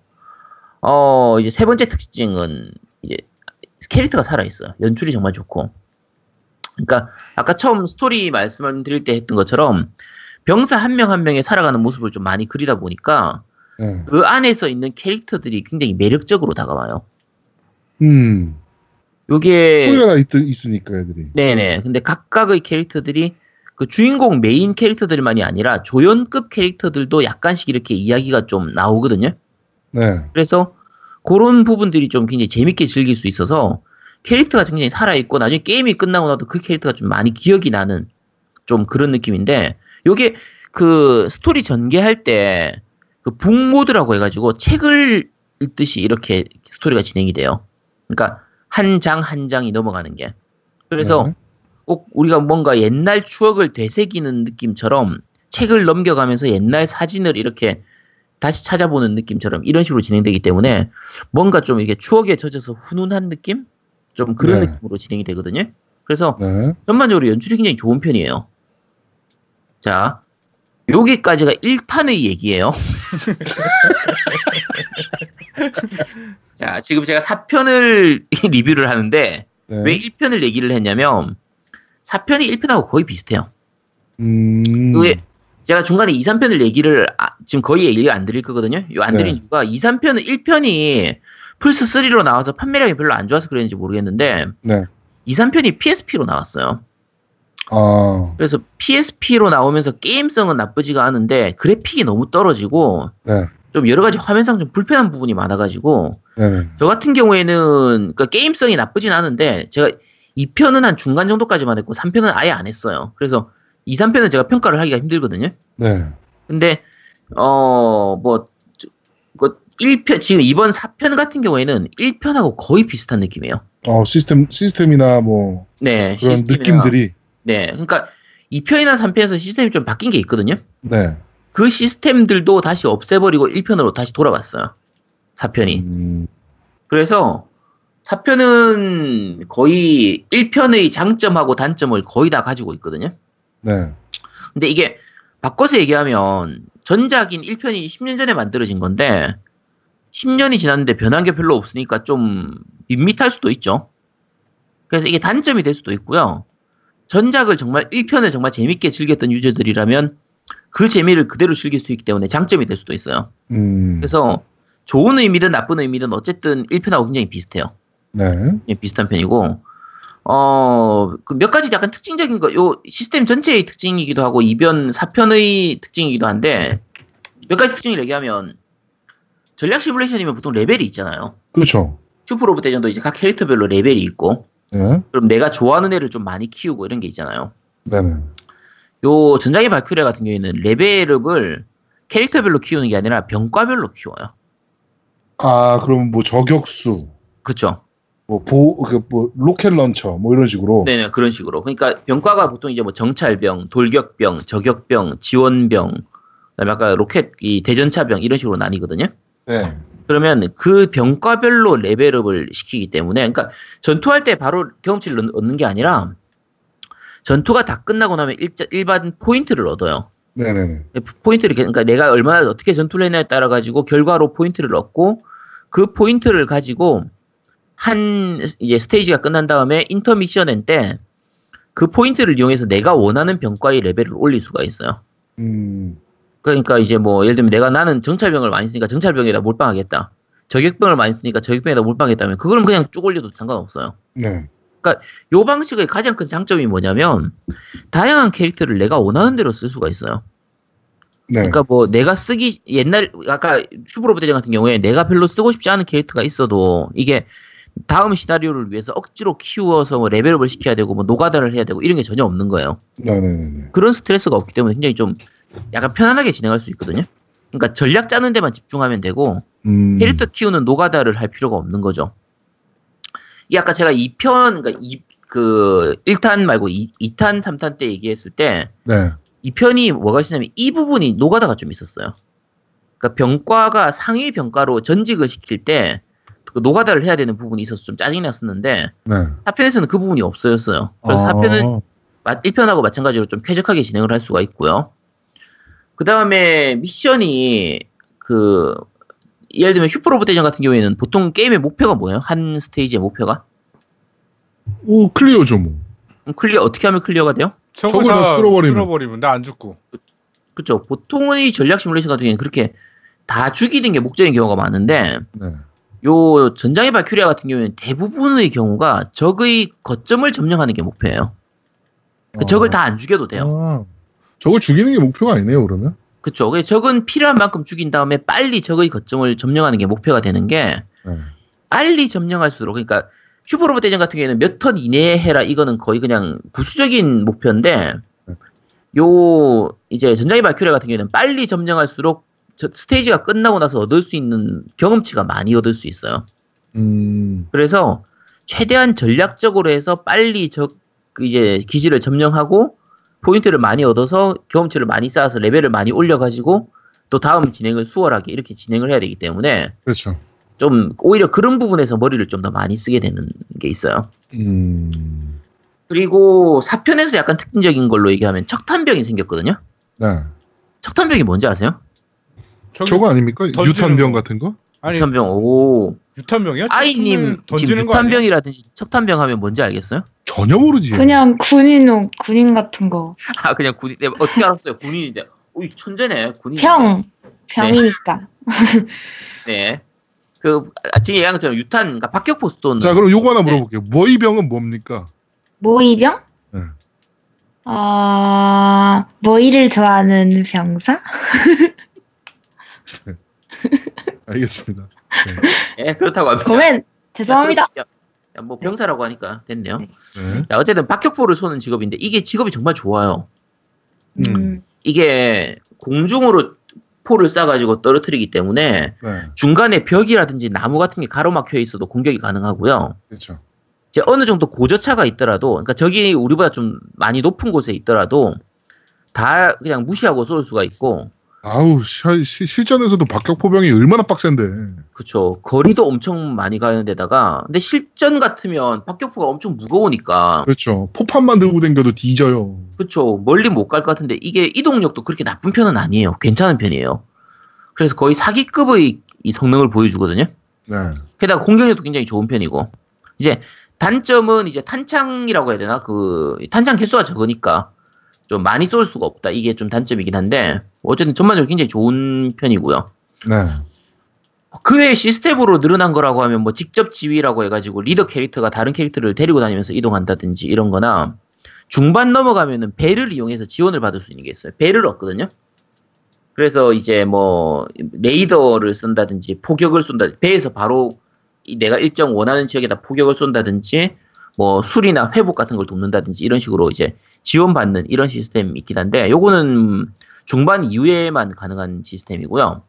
어 이제 세 번째 특징은 이제 캐릭터가 살아 있어요. 연출이 정말 좋고. 그러니까 아까 처음 스토리 말씀을 드릴 때 했던 것처럼 병사 한 명한 명의 살아가는 모습을 좀 많이 그리다 보니까 네. 그 안에서 있는 캐릭터들이 굉장히 매력적으로 다가와요. 음. 요게 스토리가 있, 있으니까 애들이. 네네. 근데 각각의 캐릭터들이 그 주인공 메인 캐릭터들만이 아니라 조연급 캐릭터들도 약간씩 이렇게 이야기가 좀 나오거든요. 네. 그래서 그런 부분들이 좀 굉장히 재밌게 즐길 수 있어서 캐릭터가 굉장히 살아있고 나중에 게임이 끝나고 나도 그 캐릭터가 좀 많이 기억이 나는 좀 그런 느낌인데 요게 그 스토리 전개할 때 그 book mode라고 해가지고 책을 읽듯이 이렇게 스토리가 진행이 돼요. 그러니까 한 장 한 장이 넘어가는 게. 그래서 네. 꼭 우리가 뭔가 옛날 추억을 되새기는 느낌처럼 책을 넘겨가면서 옛날 사진을 이렇게 다시 찾아보는 느낌처럼 이런 식으로 진행되기 때문에 뭔가 좀 이렇게 추억에 젖어서 훈훈한 느낌? 좀 그런 네. 느낌으로 진행이 되거든요. 그래서 네. 전반적으로 연출이 굉장히 좋은 편이에요. 자, 여기까지가 1탄의 얘기예요. 자, 지금 제가 4편을 리뷰를 하는데 네. 왜 1편을 얘기를 했냐면 4편이 1편하고 거의 비슷해요. 음. 그게 제가 중간에 2, 3편을 얘기를 아- 지금 거의 얘기가 안 드릴 거거든요. 요안 드린 네. 이유가 2, 3편은 1편이 플스 3로 나와서 판매량이 별로 안 좋아서 그랬는지 모르겠는데 네. 2, 3편이 PSP로 나왔어요. 아. 그래서 PSP로 나오면서 게임성은 나쁘지가 않은데 그래픽이 너무 떨어지고 네. 좀 여러 가지 화면상 좀 불편한 부분이 많아가지고 네네. 저 같은 경우에는 그 게임성이 나쁘진 않은데 제가 2편은 한 중간 정도까지만 했고 3편은 아예 안 했어요. 그래서 2, 3편은 제가 평가를 하기가 힘들거든요. 네. 근데 어뭐 그 1편 지금 이번 4편 같은 경우에는 1편하고 거의 비슷한 느낌이에요. 어, 시스템, 시스템이나 뭐, 네, 그런 시스템이나- 느낌들이. 네, 그러니까 2편이나 3편에서 시스템이 좀 바뀐 게 있거든요. 네. 그 시스템들도 다시 없애버리고 1편으로 다시 돌아갔어요. 4편이. 음, 그래서 4편은 거의 1편의 장점하고 단점을 거의 다 가지고 있거든요. 네. 근데 이게 바꿔서 얘기하면 전작인 1편이 10년 전에 만들어진 건데 10년이 지났는데 변한 게 별로 없으니까 좀 밋밋할 수도 있죠. 그래서 이게 단점이 될 수도 있고요. 전작을 정말 1편을 정말 재밌게 즐겼던 유저들이라면 그 재미를 그대로 즐길 수 있기 때문에 장점이 될 수도 있어요. 음, 그래서 좋은 의미든 나쁜 의미든 어쨌든 1편하고 굉장히 비슷해요. 네. 예, 비슷한 편이고 어, 그 몇 가지 약간 특징적인 거, 요 시스템 전체의 특징이기도 하고 이변 4편의 특징이기도 한데 몇 가지 특징을 얘기하면 전략 시뮬레이션이면 보통 레벨이 있잖아요. 그렇죠. 슈퍼 로봇 대전도 이제 각 캐릭터별로 레벨이 있고 네. 그럼 내가 좋아하는 애를 좀 많이 키우고 이런 게 있잖아요. 네네. 요 전작의 발큐리아 같은 경우에는 level up을 캐릭터별로 키우는 게 아니라 병과별로 키워요. 아, 그럼 뭐 저격수, 그쵸? 뭐 보, 그, 뭐, 로켓 launcher, 뭐 이런 식으로. 네네 그런 식으로 그러니까 병과가 보통 이제 뭐 정찰병, 돌격병, 저격병, 지원병, 그다음에 아까 로켓 이 대전차병 이런 식으로 나뉘거든요. 네. 그러면 그 병과별로 level up을 시키기 때문에 그러니까 전투할 때 바로 경험치를 얻- 얻는 게 아니라 전투가 다 끝나고 나면 일자, 일반 포인트를 얻어요. 네네네. 포인트를 그러니까 내가 얼마나 어떻게 전투를 했냐에 따라 가지고 결과로 포인트를 얻고 그 포인트를 가지고 한 이제 스테이지가 끝난 다음에 인터미션엔 때그 포인트를 이용해서 내가 원하는 병과의 레벨을 올릴 수가 있어요. 음, 그러니까 이제 뭐 예를 들면 내가 나는 정찰병을 많이 쓰니까 정찰병에다 몰빵하겠다. 저격병을 많이 쓰니까 저격병에다 몰빵하겠다면 그거는 그냥 쭉 올려도 상관없어요. 네. 요 방식의 가장 큰 장점이 뭐냐면 다양한 캐릭터를 내가 원하는 대로 쓸 수가 있어요. 네. 그러니까 뭐 내가 쓰기 옛날 아까 슈퍼로봇 대전 같은 경우에 내가 별로 쓰고 싶지 않은 캐릭터가 있어도 이게 다음 시나리오를 위해서 억지로 키워서 뭐 레벨업을 시켜야 되고 뭐 노가다를 해야 되고 이런 게 전혀 없는 거예요. 네 네 네. 그런 스트레스가 없기 때문에 굉장히 좀 약간 편안하게 진행할 수 있거든요. 그러니까 전략 짜는 데만 집중하면 되고 음. 캐릭터 키우는 노가다를 할 필요가 없는 거죠. 이 아까 제가 2편 그러니까 이, 그 1탄 말고 2, 2탄 3탄 때 얘기했을 때 네. 이 편이 뭐가 있냐면 이 부분이 노가다가 좀 있었어요. 그러니까 병과가 상위 병과로 전직을 시킬 때 그 노가다를 해야 되는 부분이 있어서 좀 짜증이 났었는데 네. 4편에서는 그 부분이 없어졌어요. 그래서 아, 4편은 1편하고 마찬가지로 좀 쾌적하게 진행을 할 수가 있고요. 그 다음에 미션이 그 예를 들면 슈퍼로봇 대전 같은 경우에는 보통 게임의 목표가 뭐예요? 한 스테이지의 목표가? 오 clear죠 뭐. clear 어떻게 하면 clear가 돼요? 저걸 다 다 쓸어버리면. 쓸어버리면 나 안 죽고. 그렇죠. 보통의 전략 시뮬레이션 같은 경우에는 그렇게 다 죽이는 게 목적인 경우가 많은데 네. 요 전장의 발큐리아 같은 경우에는 대부분의 경우가 적의 거점을 점령하는 게 목표예요. 그 적을 다 안 죽여도 돼요. 아, 저걸 죽이는 게 목표가 아니네요 그러면. 그쵸. 그 적은 필요한 만큼 죽인 다음에 빨리 적의 거점을 점령하는 게 목표가 되는 게 네. 빨리 점령할수록 그러니까 슈퍼로봇 대전 같은 경우에는 몇 턴 이내에 해라 이거는 거의 그냥 부수적인 목표인데 네. 요 이제 전장의 발큐리아 같은 경우에는 빨리 점령할수록 저 스테이지가 끝나고 나서 얻을 수 있는 경험치가 많이 얻을 수 있어요. 음. 그래서 최대한 전략적으로 해서 빨리 적그 이제 기지를 점령하고 포인트를 많이 얻어서 경험치를 많이 쌓아서 레벨을 많이 올려가지고 또 다음 진행을 수월하게 이렇게 진행을 해야 되기 때문에 그렇죠. 좀 오히려 그런 부분에서 머리를 좀 더 많이 쓰게 되는 게 있어요. 음. 그리고 4편에서 약간 특징적인 걸로 얘기하면 척탄병이 생겼거든요. 네. 척탄병이 뭔지 아세요? 저기 저거 아닙니까? 유탄병 거. 같은 거? 아니 척탄병 오 유탄병이야? 아이님 지금 던지는 거 아니야? 유탄병이라든지 척탄병 하면 뭔지 알겠어요? 전혀 모르지. 그냥 군인 옷, 군인 같은 거. 아 그냥 군인 네, 어떻게 알았어요? 군인인데. 오 천재네 군인. 병! 병이니까. 네. 그 아, 지금 얘기한 것처럼 유탄 그러니까 박격포 쏜자 그럼 요거 하나 물어볼게요. 모이병은 뭡니까? 모의병? 네. 아, 모의를 좋아하는 병사? 알겠습니다. 예, 그렇다고 합니다. 그러면 죄송합니다. 야, 야, 뭐 병사라고 하니까 됐네요. 네. 자, 어쨌든 박격포를 쏘는 직업인데 이게 직업이 정말 좋아요. 음. 음. 이게 공중으로 포를 쏴가지고 떨어뜨리기 때문에 네. 중간에 벽이라든지 나무 같은 게 가로막혀 있어도 공격이 가능하고요. 그렇죠. 이제 어느 정도 고저차가 있더라도, 그러니까 적이 우리보다 좀 많이 높은 곳에 있더라도 다 그냥 무시하고 쏠 수가 있고, 아우 시, 시- 실전에서도 박격포병이 얼마나 빡센데. 그쵸. 거리도 엄청 많이 가는 데다가, 근데 실전 같으면 박격포가 엄청 무거우니까, 그렇죠. 포판만 들고 댕겨도 뒤져요. 그쵸. 멀리 못 갈 것 같은데, 이게 이동력도 그렇게 나쁜 편은 아니에요. 괜찮은 편이에요. 그래서 거의 사기급의 이 성능을 보여주거든요. 네. 게다가 공격력도 굉장히 좋은 편이고, 이제 단점은 이제 탄창이라고 해야 되나? 그, 탄창 개수가 적으니까 좀 많이 쏠 수가 없다. 이게 좀 단점이긴 한데, 어쨌든 전반적으로 굉장히 좋은 편이고요. 네. 그 외에 시스템으로 늘어난 거라고 하면 뭐 직접 지휘라고 해가지고 리더 캐릭터가 다른 캐릭터를 데리고 다니면서 이동한다든지 이런 거나 중반 넘어가면은 배를 이용해서 지원을 받을 수 있는 게 있어요. 배를 얻거든요. 그래서 이제 뭐 레이더를 쓴다든지 포격을 쏜다 배에서 바로 이 내가 일정 원하는 지역에다 포격을 쏜다든지 뭐 술이나 회복 같은 걸 돕는다든지 이런 식으로 이제 지원받는 이런 시스템이 있긴 한데 요거는 중반 이후에만 가능한 시스템이고요.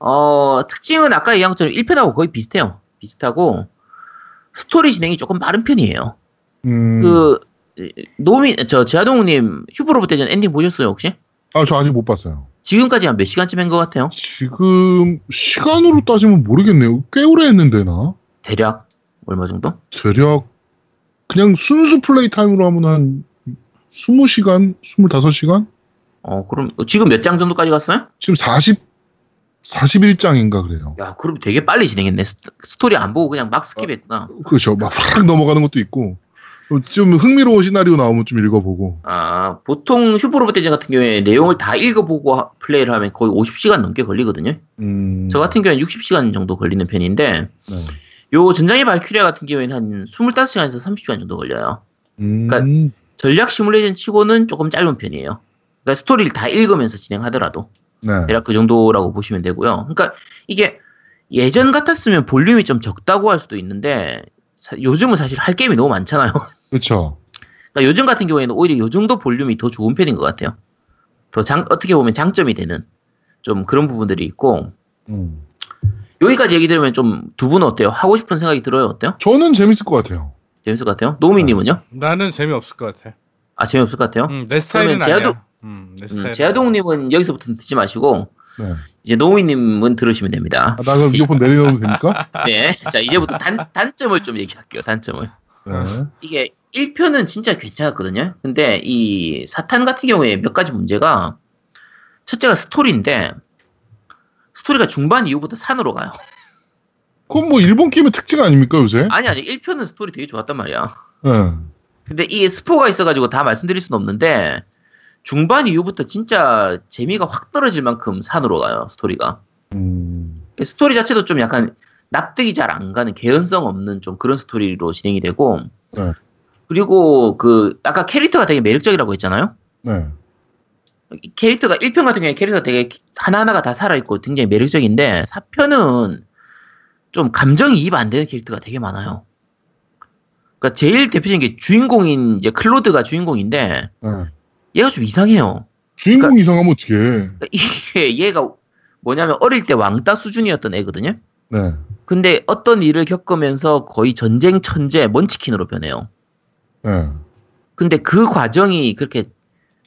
어, 특징은 아까 얘기한 것처럼 1편하고 거의 비슷해요. 비슷하고, 스토리 진행이 조금 빠른 편이에요. 음. 그, 노미, 저, 제아동님, 슈퍼로봇 대전 엔딩 보셨어요, 혹시? 아 저 아직 못 봤어요. 지금까지 한 몇 시간쯤 한 것 같아요? 지금 시간으로 따지면 모르겠네요. 꽤 오래 했는데 나 대략, 얼마 정도? 대략 그냥 순수 플레이 타임으로 하면 한 20시간, 25시간? 어, 그럼, 지금 몇 장 정도까지 갔어요? 지금 40 41장인가 그래요. 야, 그럼 되게 빨리 진행했네. 스- 스토리 안 보고 그냥 막 skip했구나. 그렇죠. 막 확 넘어가는 것도 있고. 어, 좀 흥미로운 시나리오 나오면 좀 읽어보고. 아, 보통 슈퍼로봇 대전 같은 경우에 내용을 다 읽어보고 하- 플레이를 하면 거의 50시간 넘게 걸리거든요. 음. 저 같은 경우는 60시간 정도 걸리는 편인데, 네. 요 전장의 발큐리아 같은 경우에는 한 25시간에서 30시간 정도 걸려요. 음, 그러니까 전략 시뮬레이션 치고는 조금 짧은 편이에요. 그러니까 스토리를 다 읽으면서 진행하더라도 네. 대략 그 정도라고 보시면 되고요. 그러니까 이게 예전 같았으면 볼륨이 좀 적다고 할 수도 있는데 사- 요즘은 사실 할 게임이 너무 많잖아요. 그렇죠. 그러니까 요즘 같은 경우에는 오히려 요 정도 볼륨이 더 좋은 편인 것 같아요. 더 장, 어떻게 보면 장점이 되는 좀 그런 부분들이 있고 음. 여기까지 얘기 들으면 좀 두 분은 어때요? 하고 싶은 생각이 들어요? 어때요? 저는 재밌을 것 같아요. 재밌을 것 같아요? 노미님은요? 나는 재미없을 것 같아. 아 재미없을 것 같아요? 음, 내 스타일은 제아도- 아니야. 음, 내 음, 스타일. 제아동님은 여기서부터 듣지 마시고 네. 이제 노미님은 들으시면 됩니다. 아, 나 그럼 이어폰 내려놓으면 됩니까? 네, 자 이제부터 단, 단점을 좀 얘기할게요. 단점을 네. 이게 1편은 진짜 괜찮았거든요. 근데 이 사탄 같은 경우에 몇 가지 문제가 첫째가 스토리인데 스토리가 중반 이후부터 산으로 가요. 그건 뭐 일본 게임의 특징 아닙니까 요새? 아니 아니 1편은 스토리 되게 좋았단 말이야. 네. 근데 이 스포가 있어가지고 다 말씀드릴 수는 없는데 중반 이후부터 진짜 재미가 확 떨어질 만큼 산으로 가요 스토리가. 음, 스토리 자체도 좀 약간 납득이 잘 안 가는 개연성 없는 좀 그런 스토리로 진행이 되고 네. 그리고 그 아까 캐릭터가 되게 매력적이라고 했잖아요. 네. 이 캐릭터가 1편 같은 경우에 캐릭터가 되게 하나하나가 다 살아있고 굉장히 매력적인데 4편은 좀 감정이 입 안 되는 캐릭터가 되게 많아요. 그러니까 제일 대표적인 게 주인공인 이제 클로드가 주인공인데 네. 얘가 좀 이상해요. 주인공 그러니까 이상하면 어떡해. 그러니까 이게 얘가 뭐냐면 어릴 때 왕따 수준이었던 애거든요. 네. 근데 어떤 일을 겪으면서 거의 전쟁 천재 먼치킨으로 변해요. 네. 근데 그 과정이 그렇게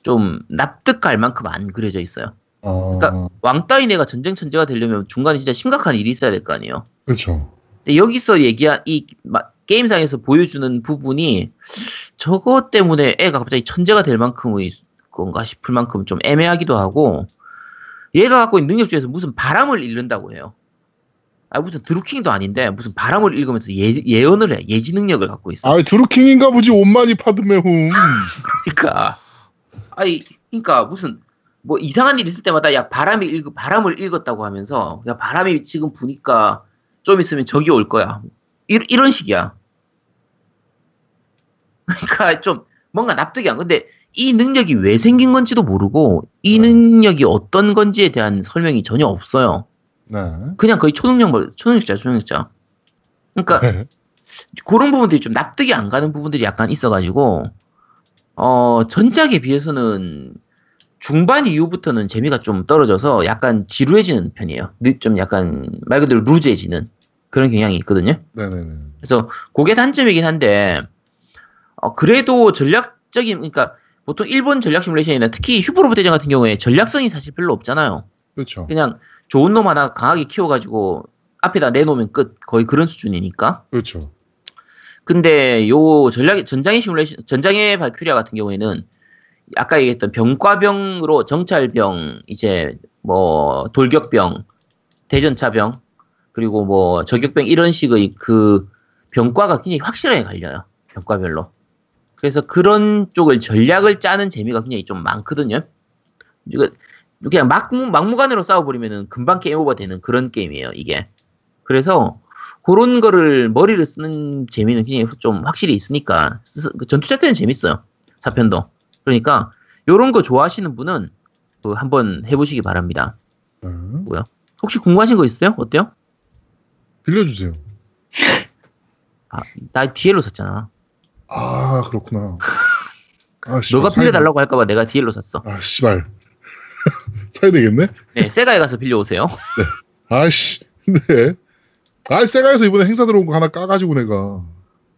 좀 납득할 만큼 안 그려져 있어요. 아, 그러니까 왕따인 애가 전쟁 천재가 되려면 중간에 진짜 심각한 일이 있어야 될 거 아니에요. 그렇죠. 근데 여기서 얘기한 이 마- 게임상에서 보여주는 부분이 저것 때문에 애가 갑자기 천재가 될 만큼의 건가 싶을 만큼 좀 애매하기도 하고 얘가 갖고 있는 능력 중에서 무슨 바람을 읽는다고 해요. 아 무슨 드루킹도 아닌데 무슨 바람을 읽으면서 예, 예언을 해 예지 능력을 갖고 있어. 아, 드루킹인가 보지 온마니 파드메홈. 그러니까 아니 그러니까 무슨 뭐 이상한 일 있을 때마다 야 바람이 읽 바람을 읽었다고 하면서 야 바람이 지금 부니까 좀 있으면 적이 올 거야 이, 이런 식이야 그러니까 좀 뭔가 납득이 안 근데 이 능력이 왜 생긴 건지도 모르고 이 네. 능력이 어떤 건지에 대한 설명이 전혀 없어요 네. 그냥 거의 초능력 초능력자 초능력자 그러니까 네. 그런 부분들이 좀 납득이 안 가는 부분들이 약간 있어가지고 어 전작에 비해서는 중반 이후부터는 재미가 좀 떨어져서 약간 지루해지는 편이에요. 느- 좀 약간 말 그대로 루즈해지는 그런 경향이 있거든요. 네네네. 그래서 그게 단점이긴 한데 어, 그래도 전략적인 그러니까 보통 일본 전략 시뮬레이션이나 특히 슈퍼로봇 대전 같은 경우에 전략성이 사실 별로 없잖아요. 그렇죠. 그냥 좋은 놈 하나 강하게 키워가지고 앞에다 내놓으면 끝 거의 그런 수준이니까. 그렇죠. 근데 요 전략 전장의 시뮬레이션 전장의 발큐리아 같은 경우에는 아까 얘기했던 병과병으로 정찰병 이제 뭐 돌격병 대전차병 그리고 뭐 저격병 이런 식의 그 병과가 굉장히 확실하게 갈려요. 병과별로. 그래서 그런 쪽을 전략을 짜는 재미가 굉장히 좀 많거든요. 이거 그냥 막무, 막무가내로 싸워버리면은 금방 게임 오버 되는 그런 게임이에요 이게. 그래서 그런 거를 머리를 쓰는 재미는 굉장히 좀 확실히 있으니까 스- 그 전투 자체는 재밌어요 사편도 그러니까 요런 거 좋아하시는 분은 그 한번 해보시기 바랍니다 네. 혹시 궁금하신 거 있어요? 어때요? 빌려주세요. 아, 나 DL로 샀잖아 아, 그렇구나. 아, 씨발, 너가 빌려달라고 할까봐 내가 DL로 샀어 돼. 아, 씨발. 사야 되겠네? 네 세가에 가서 빌려오세요 아씨. 네. 아, 세가에서 이번에 행사 들어온 거 하나 까가지고 내가.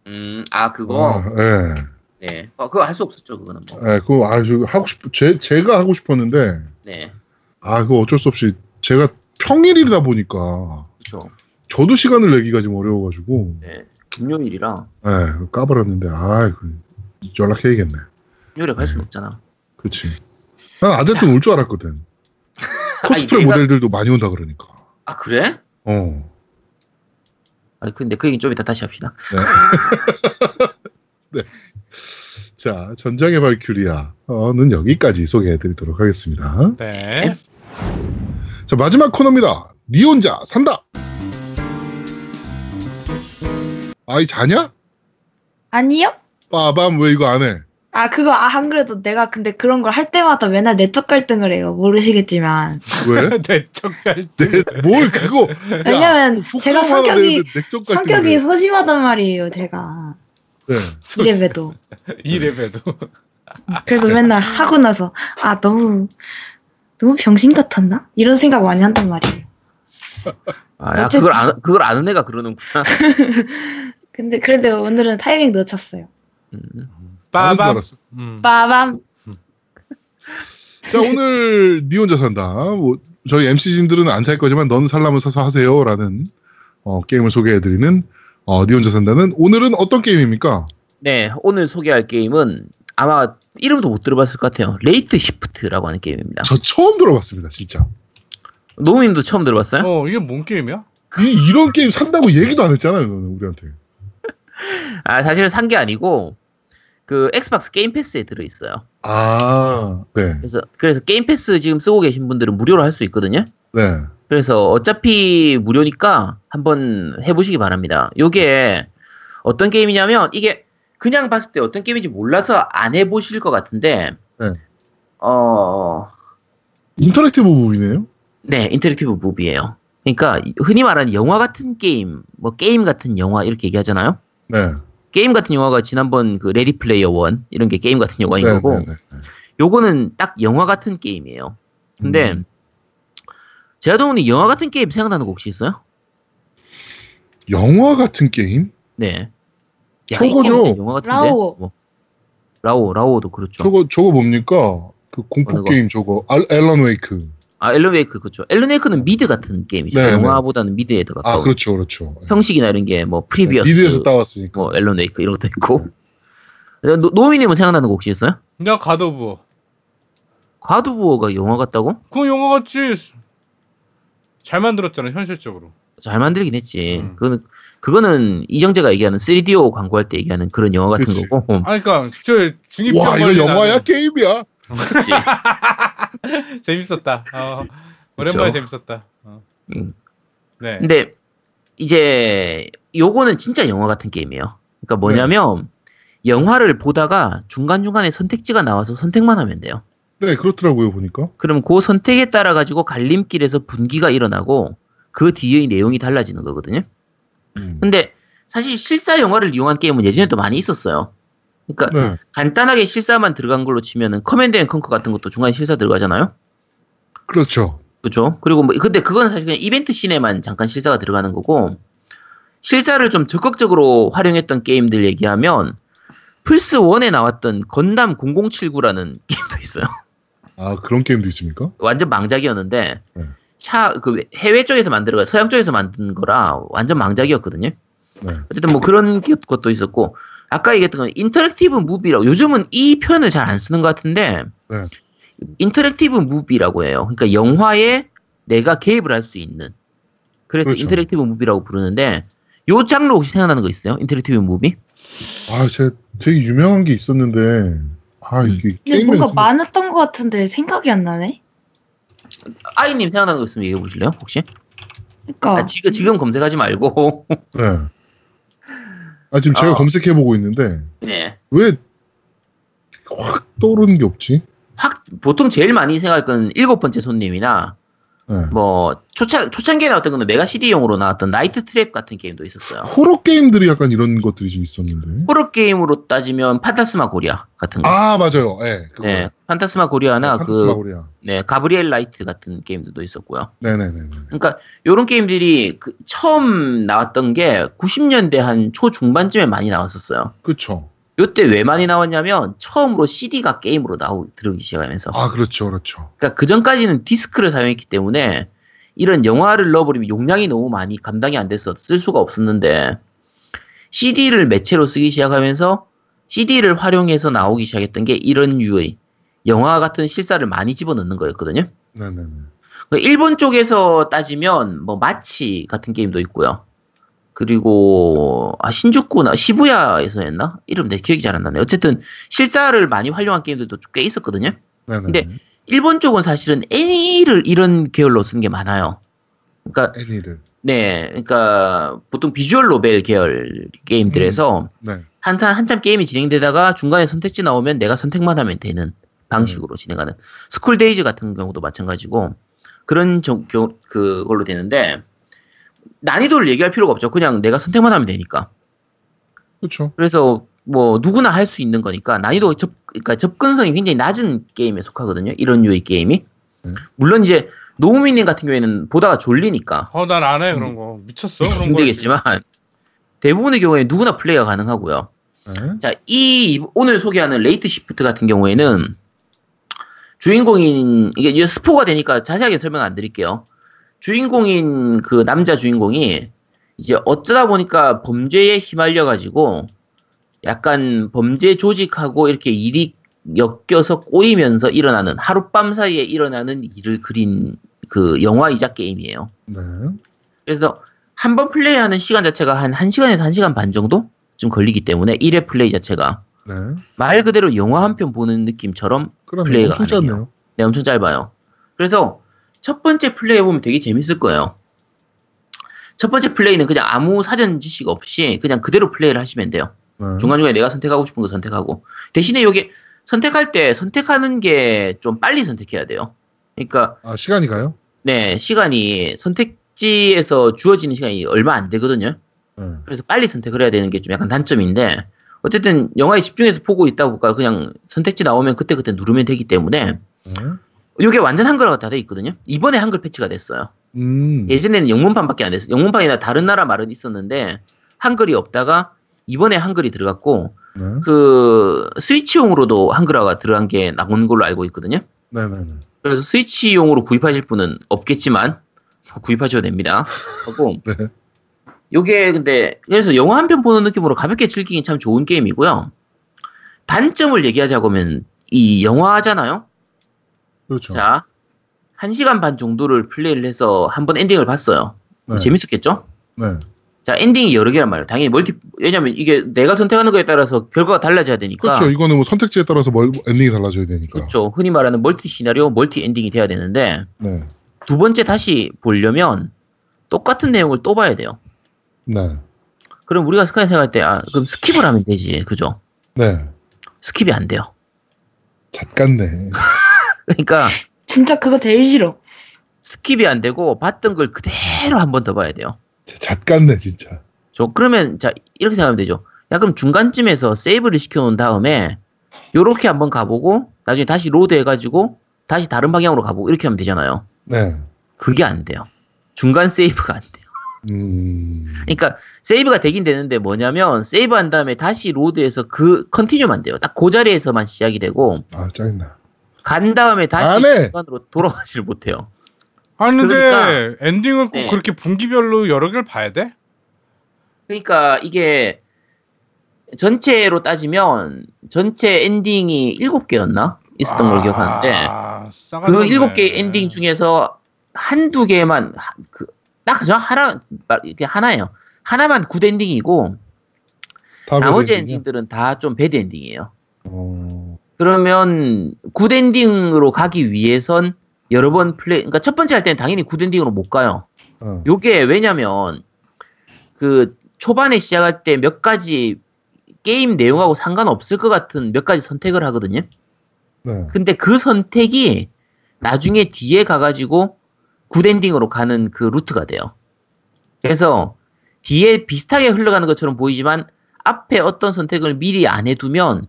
음 아 그거 아, 예. 네 어, 그거 할 수 없었죠 그거는 예, 그거 아주 하고 싶, 제, 제가 하고 싶었는데, 뭐네 아, 그거 어쩔 수 없이 제가 평일이다 보니까, 그렇죠 저도 시간을 내기가 좀 어려워가지고, 네 금요일이라 예, 까버렸는데, 아, 그, 연락해야겠네. 금요일에 갈 수는 없잖아 그치. 난 아제트 올줄 알았거든. 코스프레 아니, 모델들도 많이 온다 그러니까. 아 그래? 어. 아 근데 그 얘기 좀 이따 다시 합시다 자, 전장의 발큐리아는 여기까지 소개해드리도록 하겠습니다. 네. 자, 마지막 코너입니다. 니 혼자 산다! 아이 자냐? 아니요? 빠밤 왜 이거 안 해? 아 그거 아, 안 그래도 내가 근데 그런 걸 할 때마다 맨날 내적 갈등을 해요. 모르시겠지만. 왜? 내적 갈등. 내, 뭘 그거? 왜냐면 제가 성격이 성격이 소심하단 말이에요. 제가 네. 이래봬도. 이래봬도. 그래서 맨날 하고 나서 아 너무 너무 병신 같았나? 이런 생각 많이 한단 말이에요. 아, 야, 그걸 안, 그걸 아는 애가 그러는구나. 근데 그래도 오늘은 타이밍 놓쳤어요. 음. 줄 빠밤. 음. 빠밤. 자 오늘 니 혼자 산다. 뭐 저희 MC진들은 안 살 거지만 넌 살라면 사서 하세요라는 어, 게임을 소개해드리는 어, 니 혼자 산다는 오늘은 어떤 게임입니까? 네, 오늘 소개할 게임은 아마 이름도 못 들어봤을 것 같아요. 레이트 시프트라고 하는 게임입니다. 저 처음 들어봤습니다, 진짜. 노우님도 처음 들어봤어요? 어 이게 뭔 게임이야? 이, 이런 게임 산다고 얘기도 안 했잖아요, 너는 우리한테. 아, 사실은 산 게 아니고 그 엑스박스 게임 패스에 들어 있어요. 아, 네, 그래서 그래서 게임 패스 지금 쓰고 계신 분들은 무료로 할 수 있거든요. 네, 그래서 어차피 무료니까 한번 해보시기 바랍니다. 요게 어떤 게임이냐면 이게 그냥 봤을 때 어떤 게임인지 몰라서 안 해보실 것 같은데 네. 어, interactive movie네요. 네, interactive movie예요. 그러니까 흔히 말하는 영화 같은 게임, 뭐 게임 같은 영화 이렇게 얘기하잖아요. 네, 게임 같은 영화가 지난번 그 레디 플레이어 원 이런 게 게임 같은 영화인 네, 거고 네, 네, 네. 요거는 딱 영화 같은 게임이에요. 근데 음. 제아동님이 영화 같은 게임 생각나는 거 혹시 있어요? 영화 같은 게임? 네. 야, 저거죠. 영화 같은데? 라오. 뭐. 라오, 라오도 그렇죠. 저거 저거 뭡니까? 그 공포 거? 게임 저거 알, 앨런 웨이크. 아, 앨런 웨이크 그렇죠. 앨런 웨이크는 미드 같은 게임이죠. 네, 영화보다는 미드에 더아 가까운. 그렇죠, 그렇죠. 형식이나 이런 게 뭐 previous, 미드에서 따왔으니까. 뭐 앨런 웨이크 이런 것도 있고. 노, 노미님은 생각나는 거 혹시 있어요? 나 갓 오브. 갓 오브 워가 영화 같다고? 그 영화 같이 잘 만들었잖아 현실적으로. 잘 만들긴 했지. 음. 그거는 그거는 이정재가 얘기하는 3DO 광고할 때 얘기하는 그런 영화 같은 그치. 거고. 아 그러니까 저 중이병 와 이거 영화야. 게임이야? 그렇지. 재밌었다. 어, 오랜만에 그쵸. 재밌었다. 어. 음. 네. 근데 이제 요거는 진짜 영화 같은 게임이에요. 그러니까 뭐냐면 영화를 보다가 중간 중간에 선택지가 나와서 선택만 하면 돼요. 네 그렇더라고요 보니까. 그럼 그 선택에 따라 가지고 갈림길에서 분기가 일어나고 그 뒤의 내용이 달라지는 거거든요. 음. 근데 사실 실사 영화를 이용한 게임은 예전에도 많이 있었어요. 그러니까 네, 간단하게 실사만 들어간 걸로 치면은 커맨드 앤 컨커 같은 것도 중간에 실사 들어가잖아요. 그렇죠. 그렇죠. 그리고 뭐 근데 그건 사실 그냥 이벤트 씬에만 잠깐 실사가 들어가는 거고 실사를 좀 적극적으로 활용했던 게임들 얘기하면 플스 1에 나왔던 건담 0079라는 게임도 있어요. 아 그런 게임도 있습니까? 완전 망작이었는데 네. 차그 해외 쪽에서 만들어가 서양 쪽에서 만든 거라 완전 망작이었거든요. 네. 어쨌든 뭐 그런 게- 것도 있었고 아까 얘기했던 건 interactive movie라고 요즘은 이 표현을 잘 안 쓰는 것 같은데 네. interactive movie라고 해요. 그러니까 영화에 내가 개입을 할 수 있는 그래서 그렇죠. interactive movie라고 부르는데 요 장르 혹시 생각나는 거 있어요? interactive movie? 아, 제 되게 유명한 게 있었는데 아 음. 이게 근데 뭔가 많았던 것 같은데 생각이 안 나네. 아이님 생각나는 거 있으면 얘기해 보실래요? 혹시? 그러니까 아, 지금 지금 검색하지 말고 네. 아 지금 제가 어. 검색해 보고 있는데 네. 왜 확 떠오르는 게 없지? 확 보통 제일 많이 생각할 건 일곱 번째 손님이나 네. 뭐 초창 초창기에 나왔던 거는 Mega CD용으로 나왔던 Night Trap 같은 게임도 있었어요. 호러 게임들이 약간 이런 것들이 좀 있었는데. 호러 게임으로 따지면 Phantasmagoria 같은 거. 아 맞아요. 예. 그거. 네, Phantasmagoria나 Phantasma 그 goria. 네, Gabriel Knight 같은 게임들도 있었고요. 네네네네. 그러니까 요런 게임들이 그 처음 나왔던 게 90년대 한 초 중반쯤에 많이 나왔었어요. 그렇죠. 요때 왜 많이 나왔냐면 처음으로 CD가 게임으로 나오기 들어오기 시작하면서 아 그렇죠, 그렇죠. 그러니까 그 전까지는 디스크를 사용했기 때문에 이런 영화를 넣어버리면 용량이 너무 많이 감당이 안 돼서 쓸 수가 없었는데 CD를 매체로 쓰기 시작하면서 CD를 활용해서 나오기 시작했던 게 이런 유의 영화 같은 실사를 많이 집어넣는 거였거든요. 네네네. 그러니까 일본 쪽에서 따지면 뭐 마치 같은 게임도 있고요. 그리고 아 신주쿠나 시부야에서 했나? 이름 내 기억이 잘 안 나네. 어쨌든 실사를 많이 활용한 게임들도 꽤 있었거든요. 네네. 근데 일본 쪽은 사실은 애니를 이런 계열로 쓴 게 많아요. 그러니까 애니를. 네, 그러니까 보통 visual novel 계열 게임들에서 네. 한참 한참 게임이 진행되다가 중간에 선택지 나오면 내가 선택만 하면 되는 방식으로 진행하는 School Days 같은 경우도 마찬가지고 그런 정- 겨- 그걸로 되는데 난이도를 얘기할 필요가 없죠. 그냥 내가 선택만 하면 되니까. 그렇죠. 그래서 뭐 누구나 할 수 있는 거니까 난이도 접 그러니까 접근성이 굉장히 낮은 게임에 속하거든요. 이런 류의 게임이. 네. 물론 이제 노우미님 같은 경우에는 보다가 졸리니까 어, 난 안 해 그런 거. 미쳤어 그런 거. 힘들겠지만 대부분의 경우에 누구나 플레이가 가능하고요. 네. 자, 이 오늘 소개하는 Late Shift 같은 경우에는 주인공인 이게 이제 스포가 되니까 자세하게 설명 안 드릴게요. 주인공인 그 남자 주인공이 이제 어쩌다 보니까 범죄에 휘말려 가지고 약간 범죄 조직하고 이렇게 일이 엮여서 꼬이면서 일어나는 하룻밤 사이에 일어나는 일을 그린 그 영화이자 게임이에요. 네. 그래서 한 번 플레이하는 시간 자체가 한 1시간에서 1시간 반 정도 좀 걸리기 때문에 1회 플레이 자체가 네. 말 그대로 영화 한 편 보는 느낌처럼 그러네. 플레이가 엄청 가능해요. 짧네요. 네, 엄청 짧아요. 그래서 첫 번째 플레이 해보면 되게 재밌을 거예요. 첫 번째 플레이는 그냥 아무 사전 지식 없이 그냥 그대로 플레이를 하시면 돼요. 네. 중간중간에 내가 선택하고 싶은 거 선택하고. 대신에 여기 선택할 때 선택하는 게 좀 빨리 선택해야 돼요. 그러니까 아, 시간이 가요? 네, 시간이 선택지에서 주어지는 시간이 얼마 안 되거든요. 네. 그래서 빨리 선택을 해야 되는 게 좀 약간 단점인데 어쨌든 영화에 집중해서 보고 있다 보니까 그냥 선택지 나오면 그때그때 누르면 되기 때문에 네. 이게 완전 한글화가 다 돼 있거든요. 이번에 한글 패치가 됐어요. 음. 예전에는 영문판밖에 안 됐어요. 영문판이나 다른 나라 말은 있었는데 한글이 없다가 이번에 한글이 들어갔고 네. 그 스위치용으로도 한글화가 들어간 게 나온 걸로 알고 있거든요. 네네네. 그래서 스위치용으로 구입하실 분은 없겠지만 구입하셔도 됩니다. 하고 네. 요게 근데 그래서 영화 한 편 보는 느낌으로 가볍게 즐기기 참 좋은 게임이고요. 단점을 얘기하자고 하면 이 영화잖아요. 그렇죠. 자, 1시간 반 정도를 플레이를 해서 한 번 엔딩을 봤어요. 네. 재밌었겠죠? 네. 자, 엔딩이 여러 개란 말이에요. 당연히 멀티, 왜냐면 이게 내가 선택하는 거에 따라서 결과가 달라져야 되니까. 그렇죠. 이거는 뭐 선택지에 따라서 멀, 엔딩이 달라져야 되니까. 그렇죠. 흔히 말하는 멀티 시나리오, 멀티 엔딩이 돼야 되는데, 네. 두 번째 다시 보려면 똑같은 내용을 또 봐야 돼요. 네. 그럼 우리가 쉽게 생각할 때, 아, 그럼 skip을 하면 되지. 그죠? 네. skip이 안 돼요. 잣같네. 그러니까 진짜 그거 제일 싫어. skip이 안 되고 봤던 걸 그대로 한 번 더 봐야 돼요. 잣같네, 진짜. 저 그러면 자 이렇게 생각하면 되죠. 야 그럼 중간쯤에서 세이브를 시켜놓은 다음에 요렇게 한번 가보고 나중에 다시 load 해가지고 다시 다른 방향으로 가보고 이렇게 하면 되잖아요. 네. 그게 안 돼요. 중간 세이브가 안 돼요. 음. 그러니까 세이브가 되긴 되는데 뭐냐면 세이브 한 다음에 다시 load해서 그 continue만 돼요. 딱 그 자리에서만 시작이 되고 아, 짜증나. 간 다음에 다시! 중간으로 돌아가질 못해요. 아니 근데 그러니까- 엔딩을 꼭 네. 그렇게 분기별로 여러 개를 봐야 돼? 그러니까 이게 전체로 따지면 전체 엔딩이 7개였나? 있었던 걸 기억하는데 아, 그 싸가지 일곱 없네. 개 엔딩 중에서 한두 개만 그딱저 하나 말- 이게 하나예요. 하나만 good ending이고 다 나머지 bad ending이야? 엔딩들은 다 좀 bad ending이에요. 어. 그러면 good ending으로 가기 위해선 여러 번 플레이 그러니까 첫 번째 할 때는 당연히 good ending으로 못 가요. 어. 요게 왜냐면 그 초반에 시작할 때 몇 가지 게임 내용하고 상관없을 것 같은 몇 가지 선택을 하거든요. 네. 근데 그 선택이 나중에 뒤에 가가지고 good ending으로 가는 그 루트가 돼요. 그래서 뒤에 비슷하게 흘러가는 것처럼 보이지만 앞에 어떤 선택을 미리 안 해두면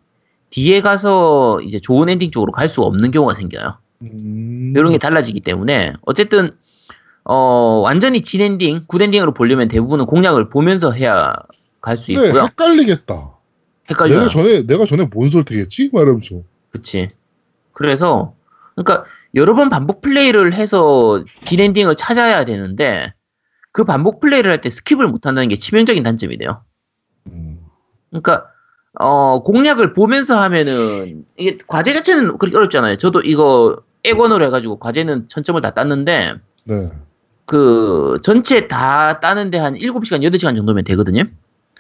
뒤에 가서 이제 좋은 엔딩 쪽으로 갈 수 없는 경우가 생겨요. 음. 이런 게 달라지기 때문에 어쨌든 어 완전히 진 엔딩, good ending으로 보려면 대부분은 공략을 보면서 해야 갈수 네, 있고요. 헷갈리겠다. 헷갈려요. 내가 전에, 내가 전에 뭔 선택했지? 말하면서. 그치. 그래서, 그러니까, 여러 번 반복 플레이를 해서 진 엔딩을 찾아야 되는데, 그 반복 플레이를 할 때 skip을 못 한다는 게 치명적인 단점이 돼요. 음. 그러니까, 어, 공략을 보면서 하면은, 이게 과제 자체는 그렇게 어렵지 않아요. 저도 이거 엑원으로 해가지고 과제는 천점을 다 땄는데, 네. 그, 전체 다 따는데 한 7시간, 8시간 정도면 되거든요.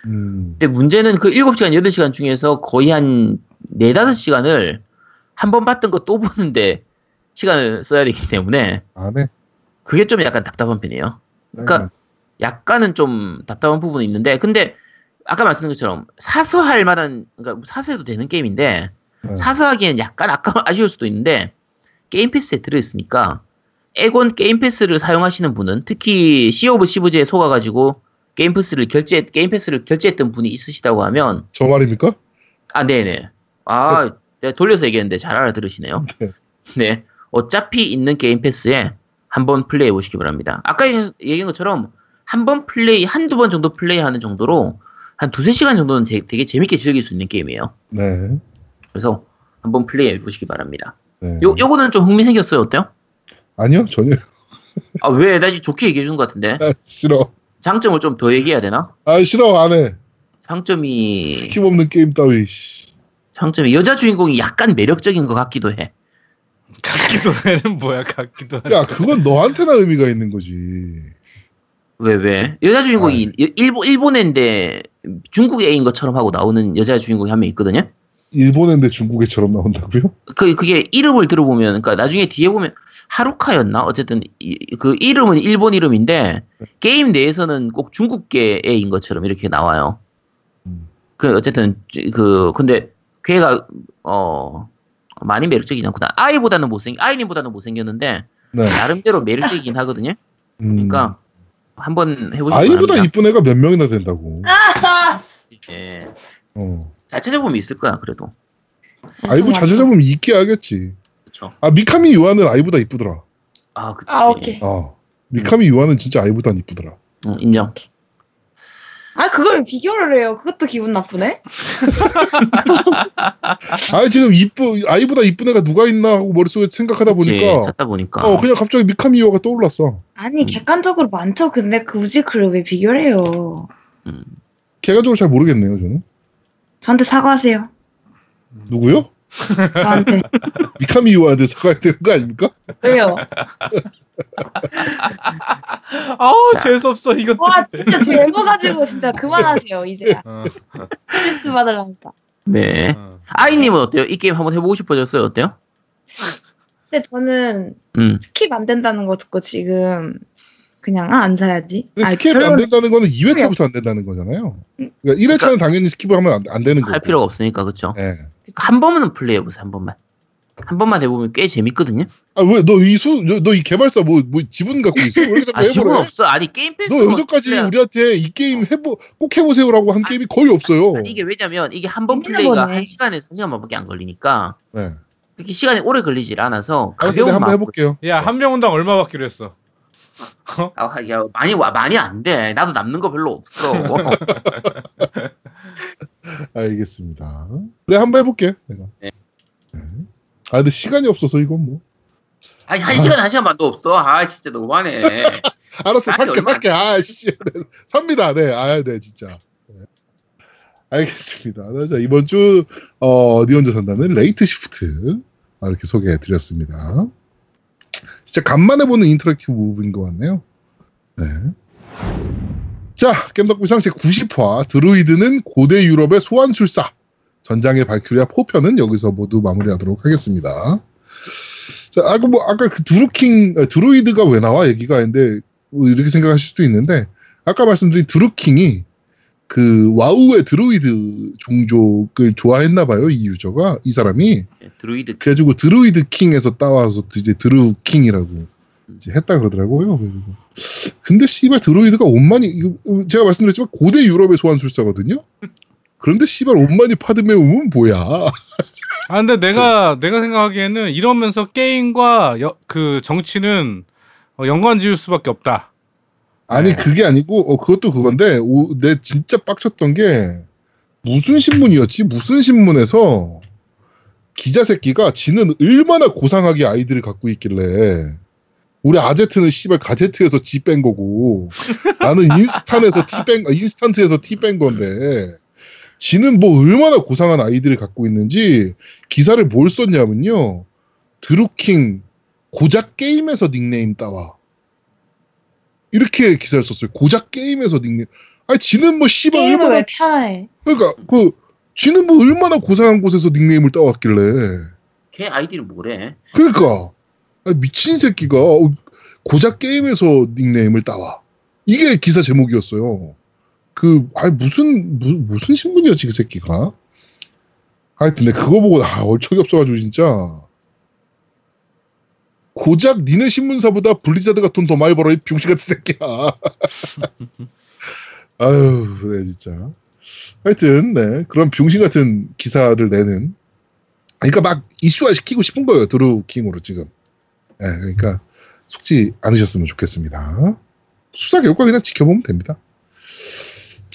음. 근데 문제는 그 7시간, 8시간 중에서 거의 한 4, 5시간을 한 번 봤던 거 또 보는데 시간을 써야 되기 때문에 안 해. 그게 좀 약간 답답한 편이에요. 그러니까 약간은 좀 답답한 부분이 있는데 근데 아까 말씀드린 것처럼 사서 할 만한 그러니까 사서해도 되는 게임인데 네. 사서 하기엔 약간 아까 아쉬울 수도 있는데 Game Pass에 들어있으니까 엑원 Game Pass를 사용하시는 분은 특히 Sea of Thieves에 속아가지고 Game Pass를 결제 Game Pass를 결제했던 분이 있으시다고 하면 저 말입니까? 아 네네 아 내가 돌려서 얘기했는데 잘 알아들으시네요. 네. 네 어차피 있는 게임 패스에 한번 플레이해 보시기 바랍니다. 아까 얘기한 것처럼 한 번 플레이 한두 번 정도 플레이하는 정도로 한 두세 시간 정도는 제- 되게 재밌게 즐길 수 있는 게임이에요. 네. 그래서 한번 플레이해 보시기 바랍니다. 네. 요, 요거는 좀 흥미 생겼어요. 어때요? 아니요, 전혀. 아, 왜? 나 좋게 얘기해 주는 것 같은데. 아, 싫어. 장점을 좀 더 얘기해야 되나? 아, 싫어, 안 해. 장점이, skip 없는 게임 따위, 씨. 장점이 여자 주인공이 약간 매력적인 것 같기도 해. 같기도 해는 뭐야 같기도 해. 야, 그건 너한테나 의미가 있는 거지. 왜, 왜? 여자 주인공이 일본, 일본 애인데 중국 애인 것처럼 하고 나오는 여자 주인공이 한 명 있거든요? 일본인데 중국 애처럼 나온다고요? 그, 그게 이름을 들어보면, 그러니까 나중에 뒤에 보면 하루카였나? 어쨌든 이- 그 이름은 일본 이름인데 게임 내에서는 꼭 중국계 애인 것처럼 이렇게 나와요. 음. 그 어쨌든 그 근데 걔가 어 많이 매력적이지 않구나. 아이보다는 못생 아이님보다는 못생겼는데 네. 나름대로 매력적이긴 하거든요. 음. 그러니까 한번 해보시기 아이보다. 이쁜 애가 몇 명이나 된다고. 예. 어. 잘 찾아보면 있을 거야 그래도. 아이보 자주 잡으면 있게 하겠지. 그렇죠. 아, 미카미 유아는 아이보다 이쁘더라. 아, 그치. 아, 오케이. 아. 미카미 유아는 진짜 아이보다 이쁘더라. 응, 인정. 아 그걸 비교를 해요. 그것도 기분 나쁘네. 아, 지금 이쁘, 아이보다 이쁜 애가 누가 있나 하고 머릿속에 생각하다 그치, 보니까. 찾다 보니까. 어, 그냥 갑자기 미카미 유아가 떠올랐어. 아니 음. 객관적으로 많죠. 근데 굳이 그걸 왜 비교를 해요? 음. 개가적으로 잘 모르겠네요, 저는. 저한테 사과하세요. 누구요? 저한테 미카미 유아한테 사과해야 되는 거 아닙니까? 왜요? 아우 재수 없어 이것도. 와 진짜 대박가지고 진짜 그만하세요 이제 어, 스트레스 받으려니까. 네. 어. 아이님은 어때요? 이 게임 한번 해보고 싶어졌어요? 어때요? 근데 저는 음. skip 안 된다는 거 듣고 지금 그냥 아 안 사야지. 근데 아, skip이 안 별로- 된다는 거는 2회차부터 안 된다는 거잖아요. 그러니까 1회차는 당연히 skip을 하면 안, 안 되는 거고. 할 필요가 없으니까 그렇죠. 예. 한 번은 플레이해 보세요. 한 번만. 한 번만 해보면 꽤 재밌거든요. 아, 왜, 너이 소, 너이 개발사 뭐, 뭐 지분 갖고 있어? 왜 이렇게 자꾸 아 지분 해보래? 없어. 아니 Game Pass. 너 여기까지 우리한테 이 게임 해보, 꼭 해보세요라고 한 게임이 거의 없어요. 아니, 이게 왜냐면 이게 한 번 플레이가. 한 시간에서 한 시간만밖에 안 걸리니까 네. 그렇게 시간이 오래 걸리질 않아서 내가 한번. 해볼게요. 야 한 명당 얼마 받기로 했어? 아, 야, 많이 와 많이 안 돼. 나도 남는 거 별로 없어. 알겠습니다. 내가 한번 해볼게. 내가. 네. 네. 아, 근데 시간이 없어서 이건 뭐. 아니 한 시간 한 시간만도 없어. 아 진짜 너무하네. 알았어, 살게, 살게. 아, 씨. 네, 삽니다. 네, 아, 네, 진짜. 네. 알겠습니다. 네, 자, 이번 주, 어, 니 혼자 산다는 Late Shift. 아, 이렇게 소개해 드렸습니다. 진짜 간만에 보는 interactive movie인 것 같네요. 네. 자, 겜덕비상 제 90화, 드루이드는 고대 유럽의 소환술사. 전장의 발큐리아 four편은 여기서 모두 마무리하도록 하겠습니다. 자, 아까 뭐, 아까 그 드루킹, 아, 드루이드가 왜 나와? 얘기가 있는데, 뭐 이렇게 생각하실 수도 있는데, 아까 말씀드린 드루킹이 그 와우의 드루이드 종족을 좋아했나 봐요, 이 유저가, 이 사람이. 드루이드 그래가지고 드루이드 킹에서 따와서 이제 드루킹이라고 이제 했다 그러더라고요. 그래가지고. 근데 씨발 드루이드가 이거 제가 말씀드렸지만 고대 유럽의 소환술사거든요? 그런데 씨발 옷만이 파드메움은 뭐야? 아 근데 내가 내가 생각하기에는 이러면서 게임과 여- 그 정치는 어, 연관 지을 수밖에 없다. 아니 네. 그게 아니고 어 그것도 그건데 오, 내 진짜 빡쳤던 게 무슨 신문이었지 무슨 신문에서 기자 새끼가 지는 얼마나 고상하게 아이디를 갖고 있길래 우리 아제트는 씨발 가제트에서 지 뺀 거고 나는 인스탄에서 티 뺀 인스탄트에서 티 뺀 건데 지는 뭐 얼마나 고상한 아이디를 갖고 있는지 기사를 뭘 썼냐면요 드루킹 고작 게임에서 닉네임 따와 이렇게 기사를 썼어요. 고작 게임에서 닉네임. 아니 지는 뭐 씨발 게임을 얼마나 왜 편해? 그러니까 그 지는 뭐 얼마나 고상한 곳에서 닉네임을 따왔길래 걔 아이디는 뭐래? 그러니까 아니, 미친 새끼가 어, 고작 게임에서 닉네임을 따와. 이게 기사 제목이었어요. 그, 아 무슨, 무, 무슨 신분이었지, 그 새끼가. 하여튼, 내 그거 보고, 아, 얼척이 없어가지고, 진짜. 고작 니네 신문사보다 블리자드가 돈 더 많이 벌어, 이 병신 같은 새끼야. 아유, 네, 진짜. 하여튼, 네. 그런 병신 같은 기사를 내는. 그러니까 막 이슈화 시키고 싶은 거예요, 드루킹으로 지금. 네, 그러니까 속지 않으셨으면 좋겠습니다. 수사 결과 그냥 지켜보면 됩니다.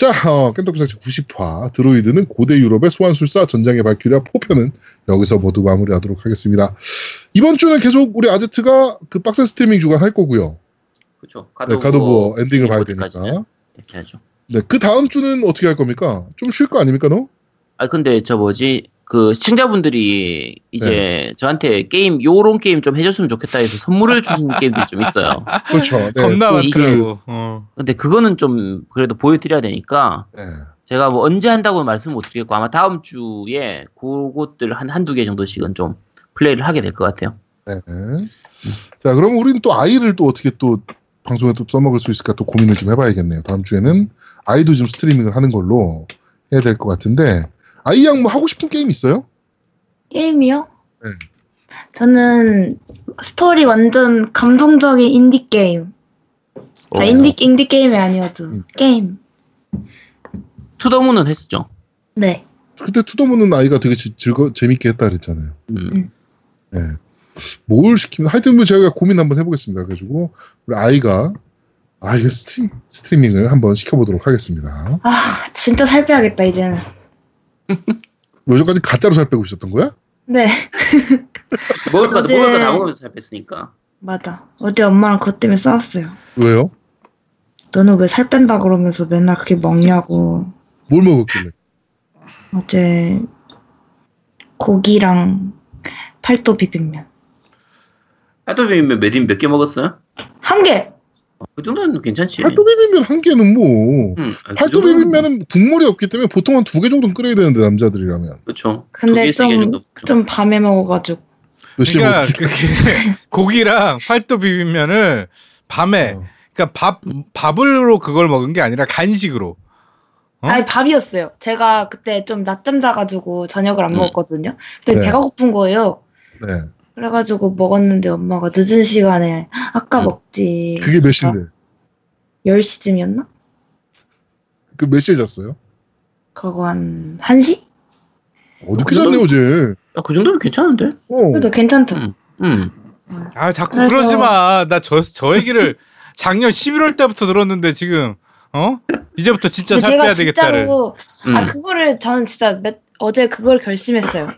자, 어, 깬덕비상치 90화 드로이드는 고대 유럽의 소환술사 전장의 발큐리아 포편은 여기서 모두 마무리하도록 하겠습니다. 이번 주는 계속 우리 아제트가 그 빡센 스트리밍 주간 할 거고요. 그렇죠. 네, 가도부어 엔딩을 봐야 되니까. 이렇게 하죠. 네, 그 다음 주는 어떻게 할 겁니까? 좀 쉴 거 아닙니까, 너? 아 근데 저 뭐지 그 시청자분들이 이제 네. 저한테 게임 요런 게임 좀 해줬으면 좋겠다 해서 선물을 주신 게임들이 좀 있어요. 그렇죠. 네, 겁나 그 많더라고. 어. 근데 그거는 좀 그래도 보여드려야 되니까 네. 제가 뭐 언제 한다고 말씀 못 드리겠고 아마 다음 주에 그것들 한 한두 개 정도씩은 좀 플레이를 하게 될 것 같아요. 네. 자, 그럼 우리는 또 아이를 또 어떻게 또 방송에 또 써먹을 수 있을까 또 고민을 좀 해봐야겠네요. 다음 주에는 아이도 좀 스트리밍을 하는 걸로 해야 될 것 같은데 아이 양 뭐 하고 싶은 게임 있어요? 게임이요? 네. 저는 스토리 완전 감동적인 인디 게임. 아, 어, 인디 인디 게임이 아니어도 음. 게임. To the Moon은 했었죠. 네. 그때 To the Moon은 아이가 되게 지- 즐거 재밌게 했다 그랬잖아요. 음. 네. 뭘 시키면 하여튼 뭐 제가 고민 한번 해보겠습니다. 그래가지고 우리 아이가 아 이거 스트리, 스트리밍을 한번 시켜보도록 하겠습니다. 아 진짜 살 빼야겠다 이제는. 요즘까지 가짜로 살 빼고 있었던 거야? 네 먹을 어제- 먹을 거 다 먹으면서 살 뺐으니까. 맞아. 어제 엄마랑 그것 때문에 싸웠어요. 왜요? 너는 왜 살 뺀다 그러면서 맨날 그렇게 먹냐고. 뭘 먹었길래? 어제 고기랑 팔도 비빔면 하도 비빔면 몇인 몇 개 먹었어요? 한 개. 그 정도는 괜찮지. 팔도 비빔면 한 개는 뭐 음, 아, 그 팔도 비빔면은 국물이 없기 때문에 보통 한 두 개 정도는 끓여야 되는데 남자들이라면 그렇죠. 근데 두 개, 세개 좀 정도. 좀 밤에 먹어가지고 그러니까 고기랑 팔도 비빔면을 밤에 어. 그러니까 밥 밥으로 그걸 먹은 게 아니라 간식으로. 어? 아니 밥이었어요. 제가 그때 좀 낮잠 자가지고 저녁을 안 음. 먹었거든요. 근데 네. 배가 고픈 거예요. 네. 그래가지고 먹었는데 엄마가 늦은 시간에 아까 음. 먹지. 그게 몇 시인데? 10시쯤이었나? 그 몇 시에 잤어요? 그러고 한 1시? 어떻게 그 잤네 어제? 아, 그 정도면 괜찮은데? 어. 그래도 괜찮죠. 음. 음. 아 자꾸 그래서- 그러지 마. 나 저 저 얘기를 작년 11월 때부터 들었는데 지금 어 이제부터 진짜 살 빼야 되겠다를. 진짜로 음. 아 그거를 저는 진짜 몇, 어제 그걸 결심했어요.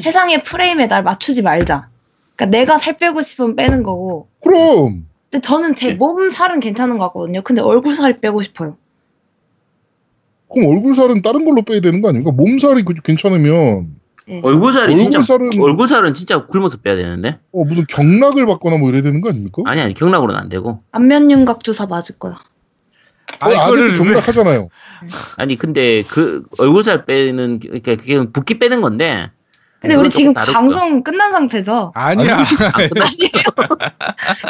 세상의 프레임에 날 맞추지 말자. 그러니까 내가 살 빼고 싶으면 빼는 거고. 그럼 근데 저는 제. 몸 살은 괜찮은 것 같거든요. 근데 얼굴 살 빼고 싶어요. 그럼 얼굴 살은 다른 걸로 빼야 되는 거 아닙니까? 몸 살이 그- 괜찮으면 예. 얼굴 살이 진짜 얼굴살은 얼굴 살은 진짜 굶어서 빼야 되는데. 어, 무슨 경락을 받거나 뭐 이래야 되는 거 아닙니까? 아니 아니 경락으로는 안 되고. 안면 윤곽 주사 맞을 거야. 아 어, 아직도 왜- 경락하잖아요. 아니 근데 그 얼굴 살 빼는 게- 그러니까 그게 붓기 빼는 건데. 근데 우리 지금 다를 방송 끝난 상태죠? 아니야. 아.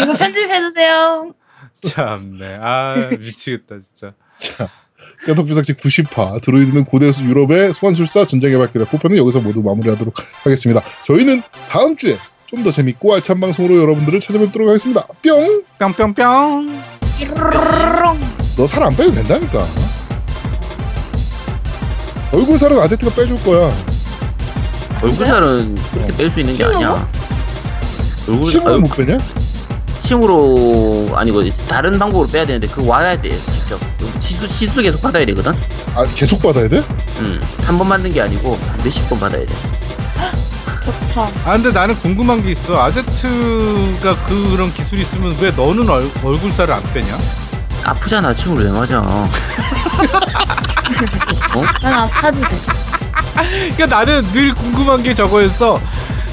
이거 편집해주세요. 참네. 아 미치겠다 진짜. 깨덕비상식 90화 드로이드는 고대수 유럽의 소환술사 전쟁의 발길의 포편은 여기서 모두 마무리하도록 하겠습니다. 저희는 다음 주에 좀 더 재밌고 알찬 방송으로 여러분들을 찾아뵙도록 하겠습니다. 뿅! 뿅뿅뿅. 너 살 안 빼도 된다니까. 얼굴 살은 아제트가 빼줄 거야. 얼굴살은 그렇게 뺄 수 있는 게? 아니야. 얼굴 침으로 아, 못 빼냐? 침으로 아니고 다른 방법으로 빼야 되는데 그거 와야 돼 직접. 시수 시수 계속 받아야 되거든. 아 계속 받아야 돼? 음, 한번 만든 게 아니고 한 몇십 번 받아야 돼. 좋다. 아 근데 나는 궁금한 게 있어. 아제트가 그런 기술이 있으면 왜 너는 얼, 얼굴살을 안 빼냐? 아프잖아 침을 왜 맞아? 난 아파도 돼. 그러니까 나는 늘 궁금한 게 저거였어.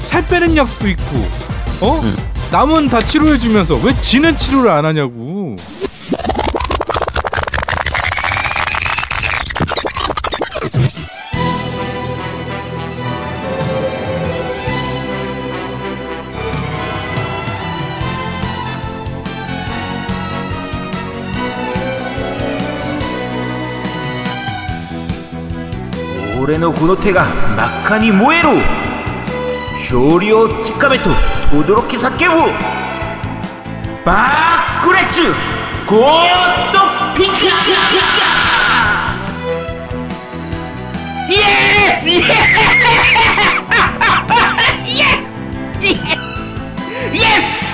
살 빼는 약도 있고, 어? 응. 남은 다 치료해주면서 왜 지는 치료를 안 하냐고. 俺のこの手が真っ赤に燃えろ。勝利をつかめと驚き叫ぶバックレッ。チュゴードピンカピカイエス。イエス。イエス。イエス。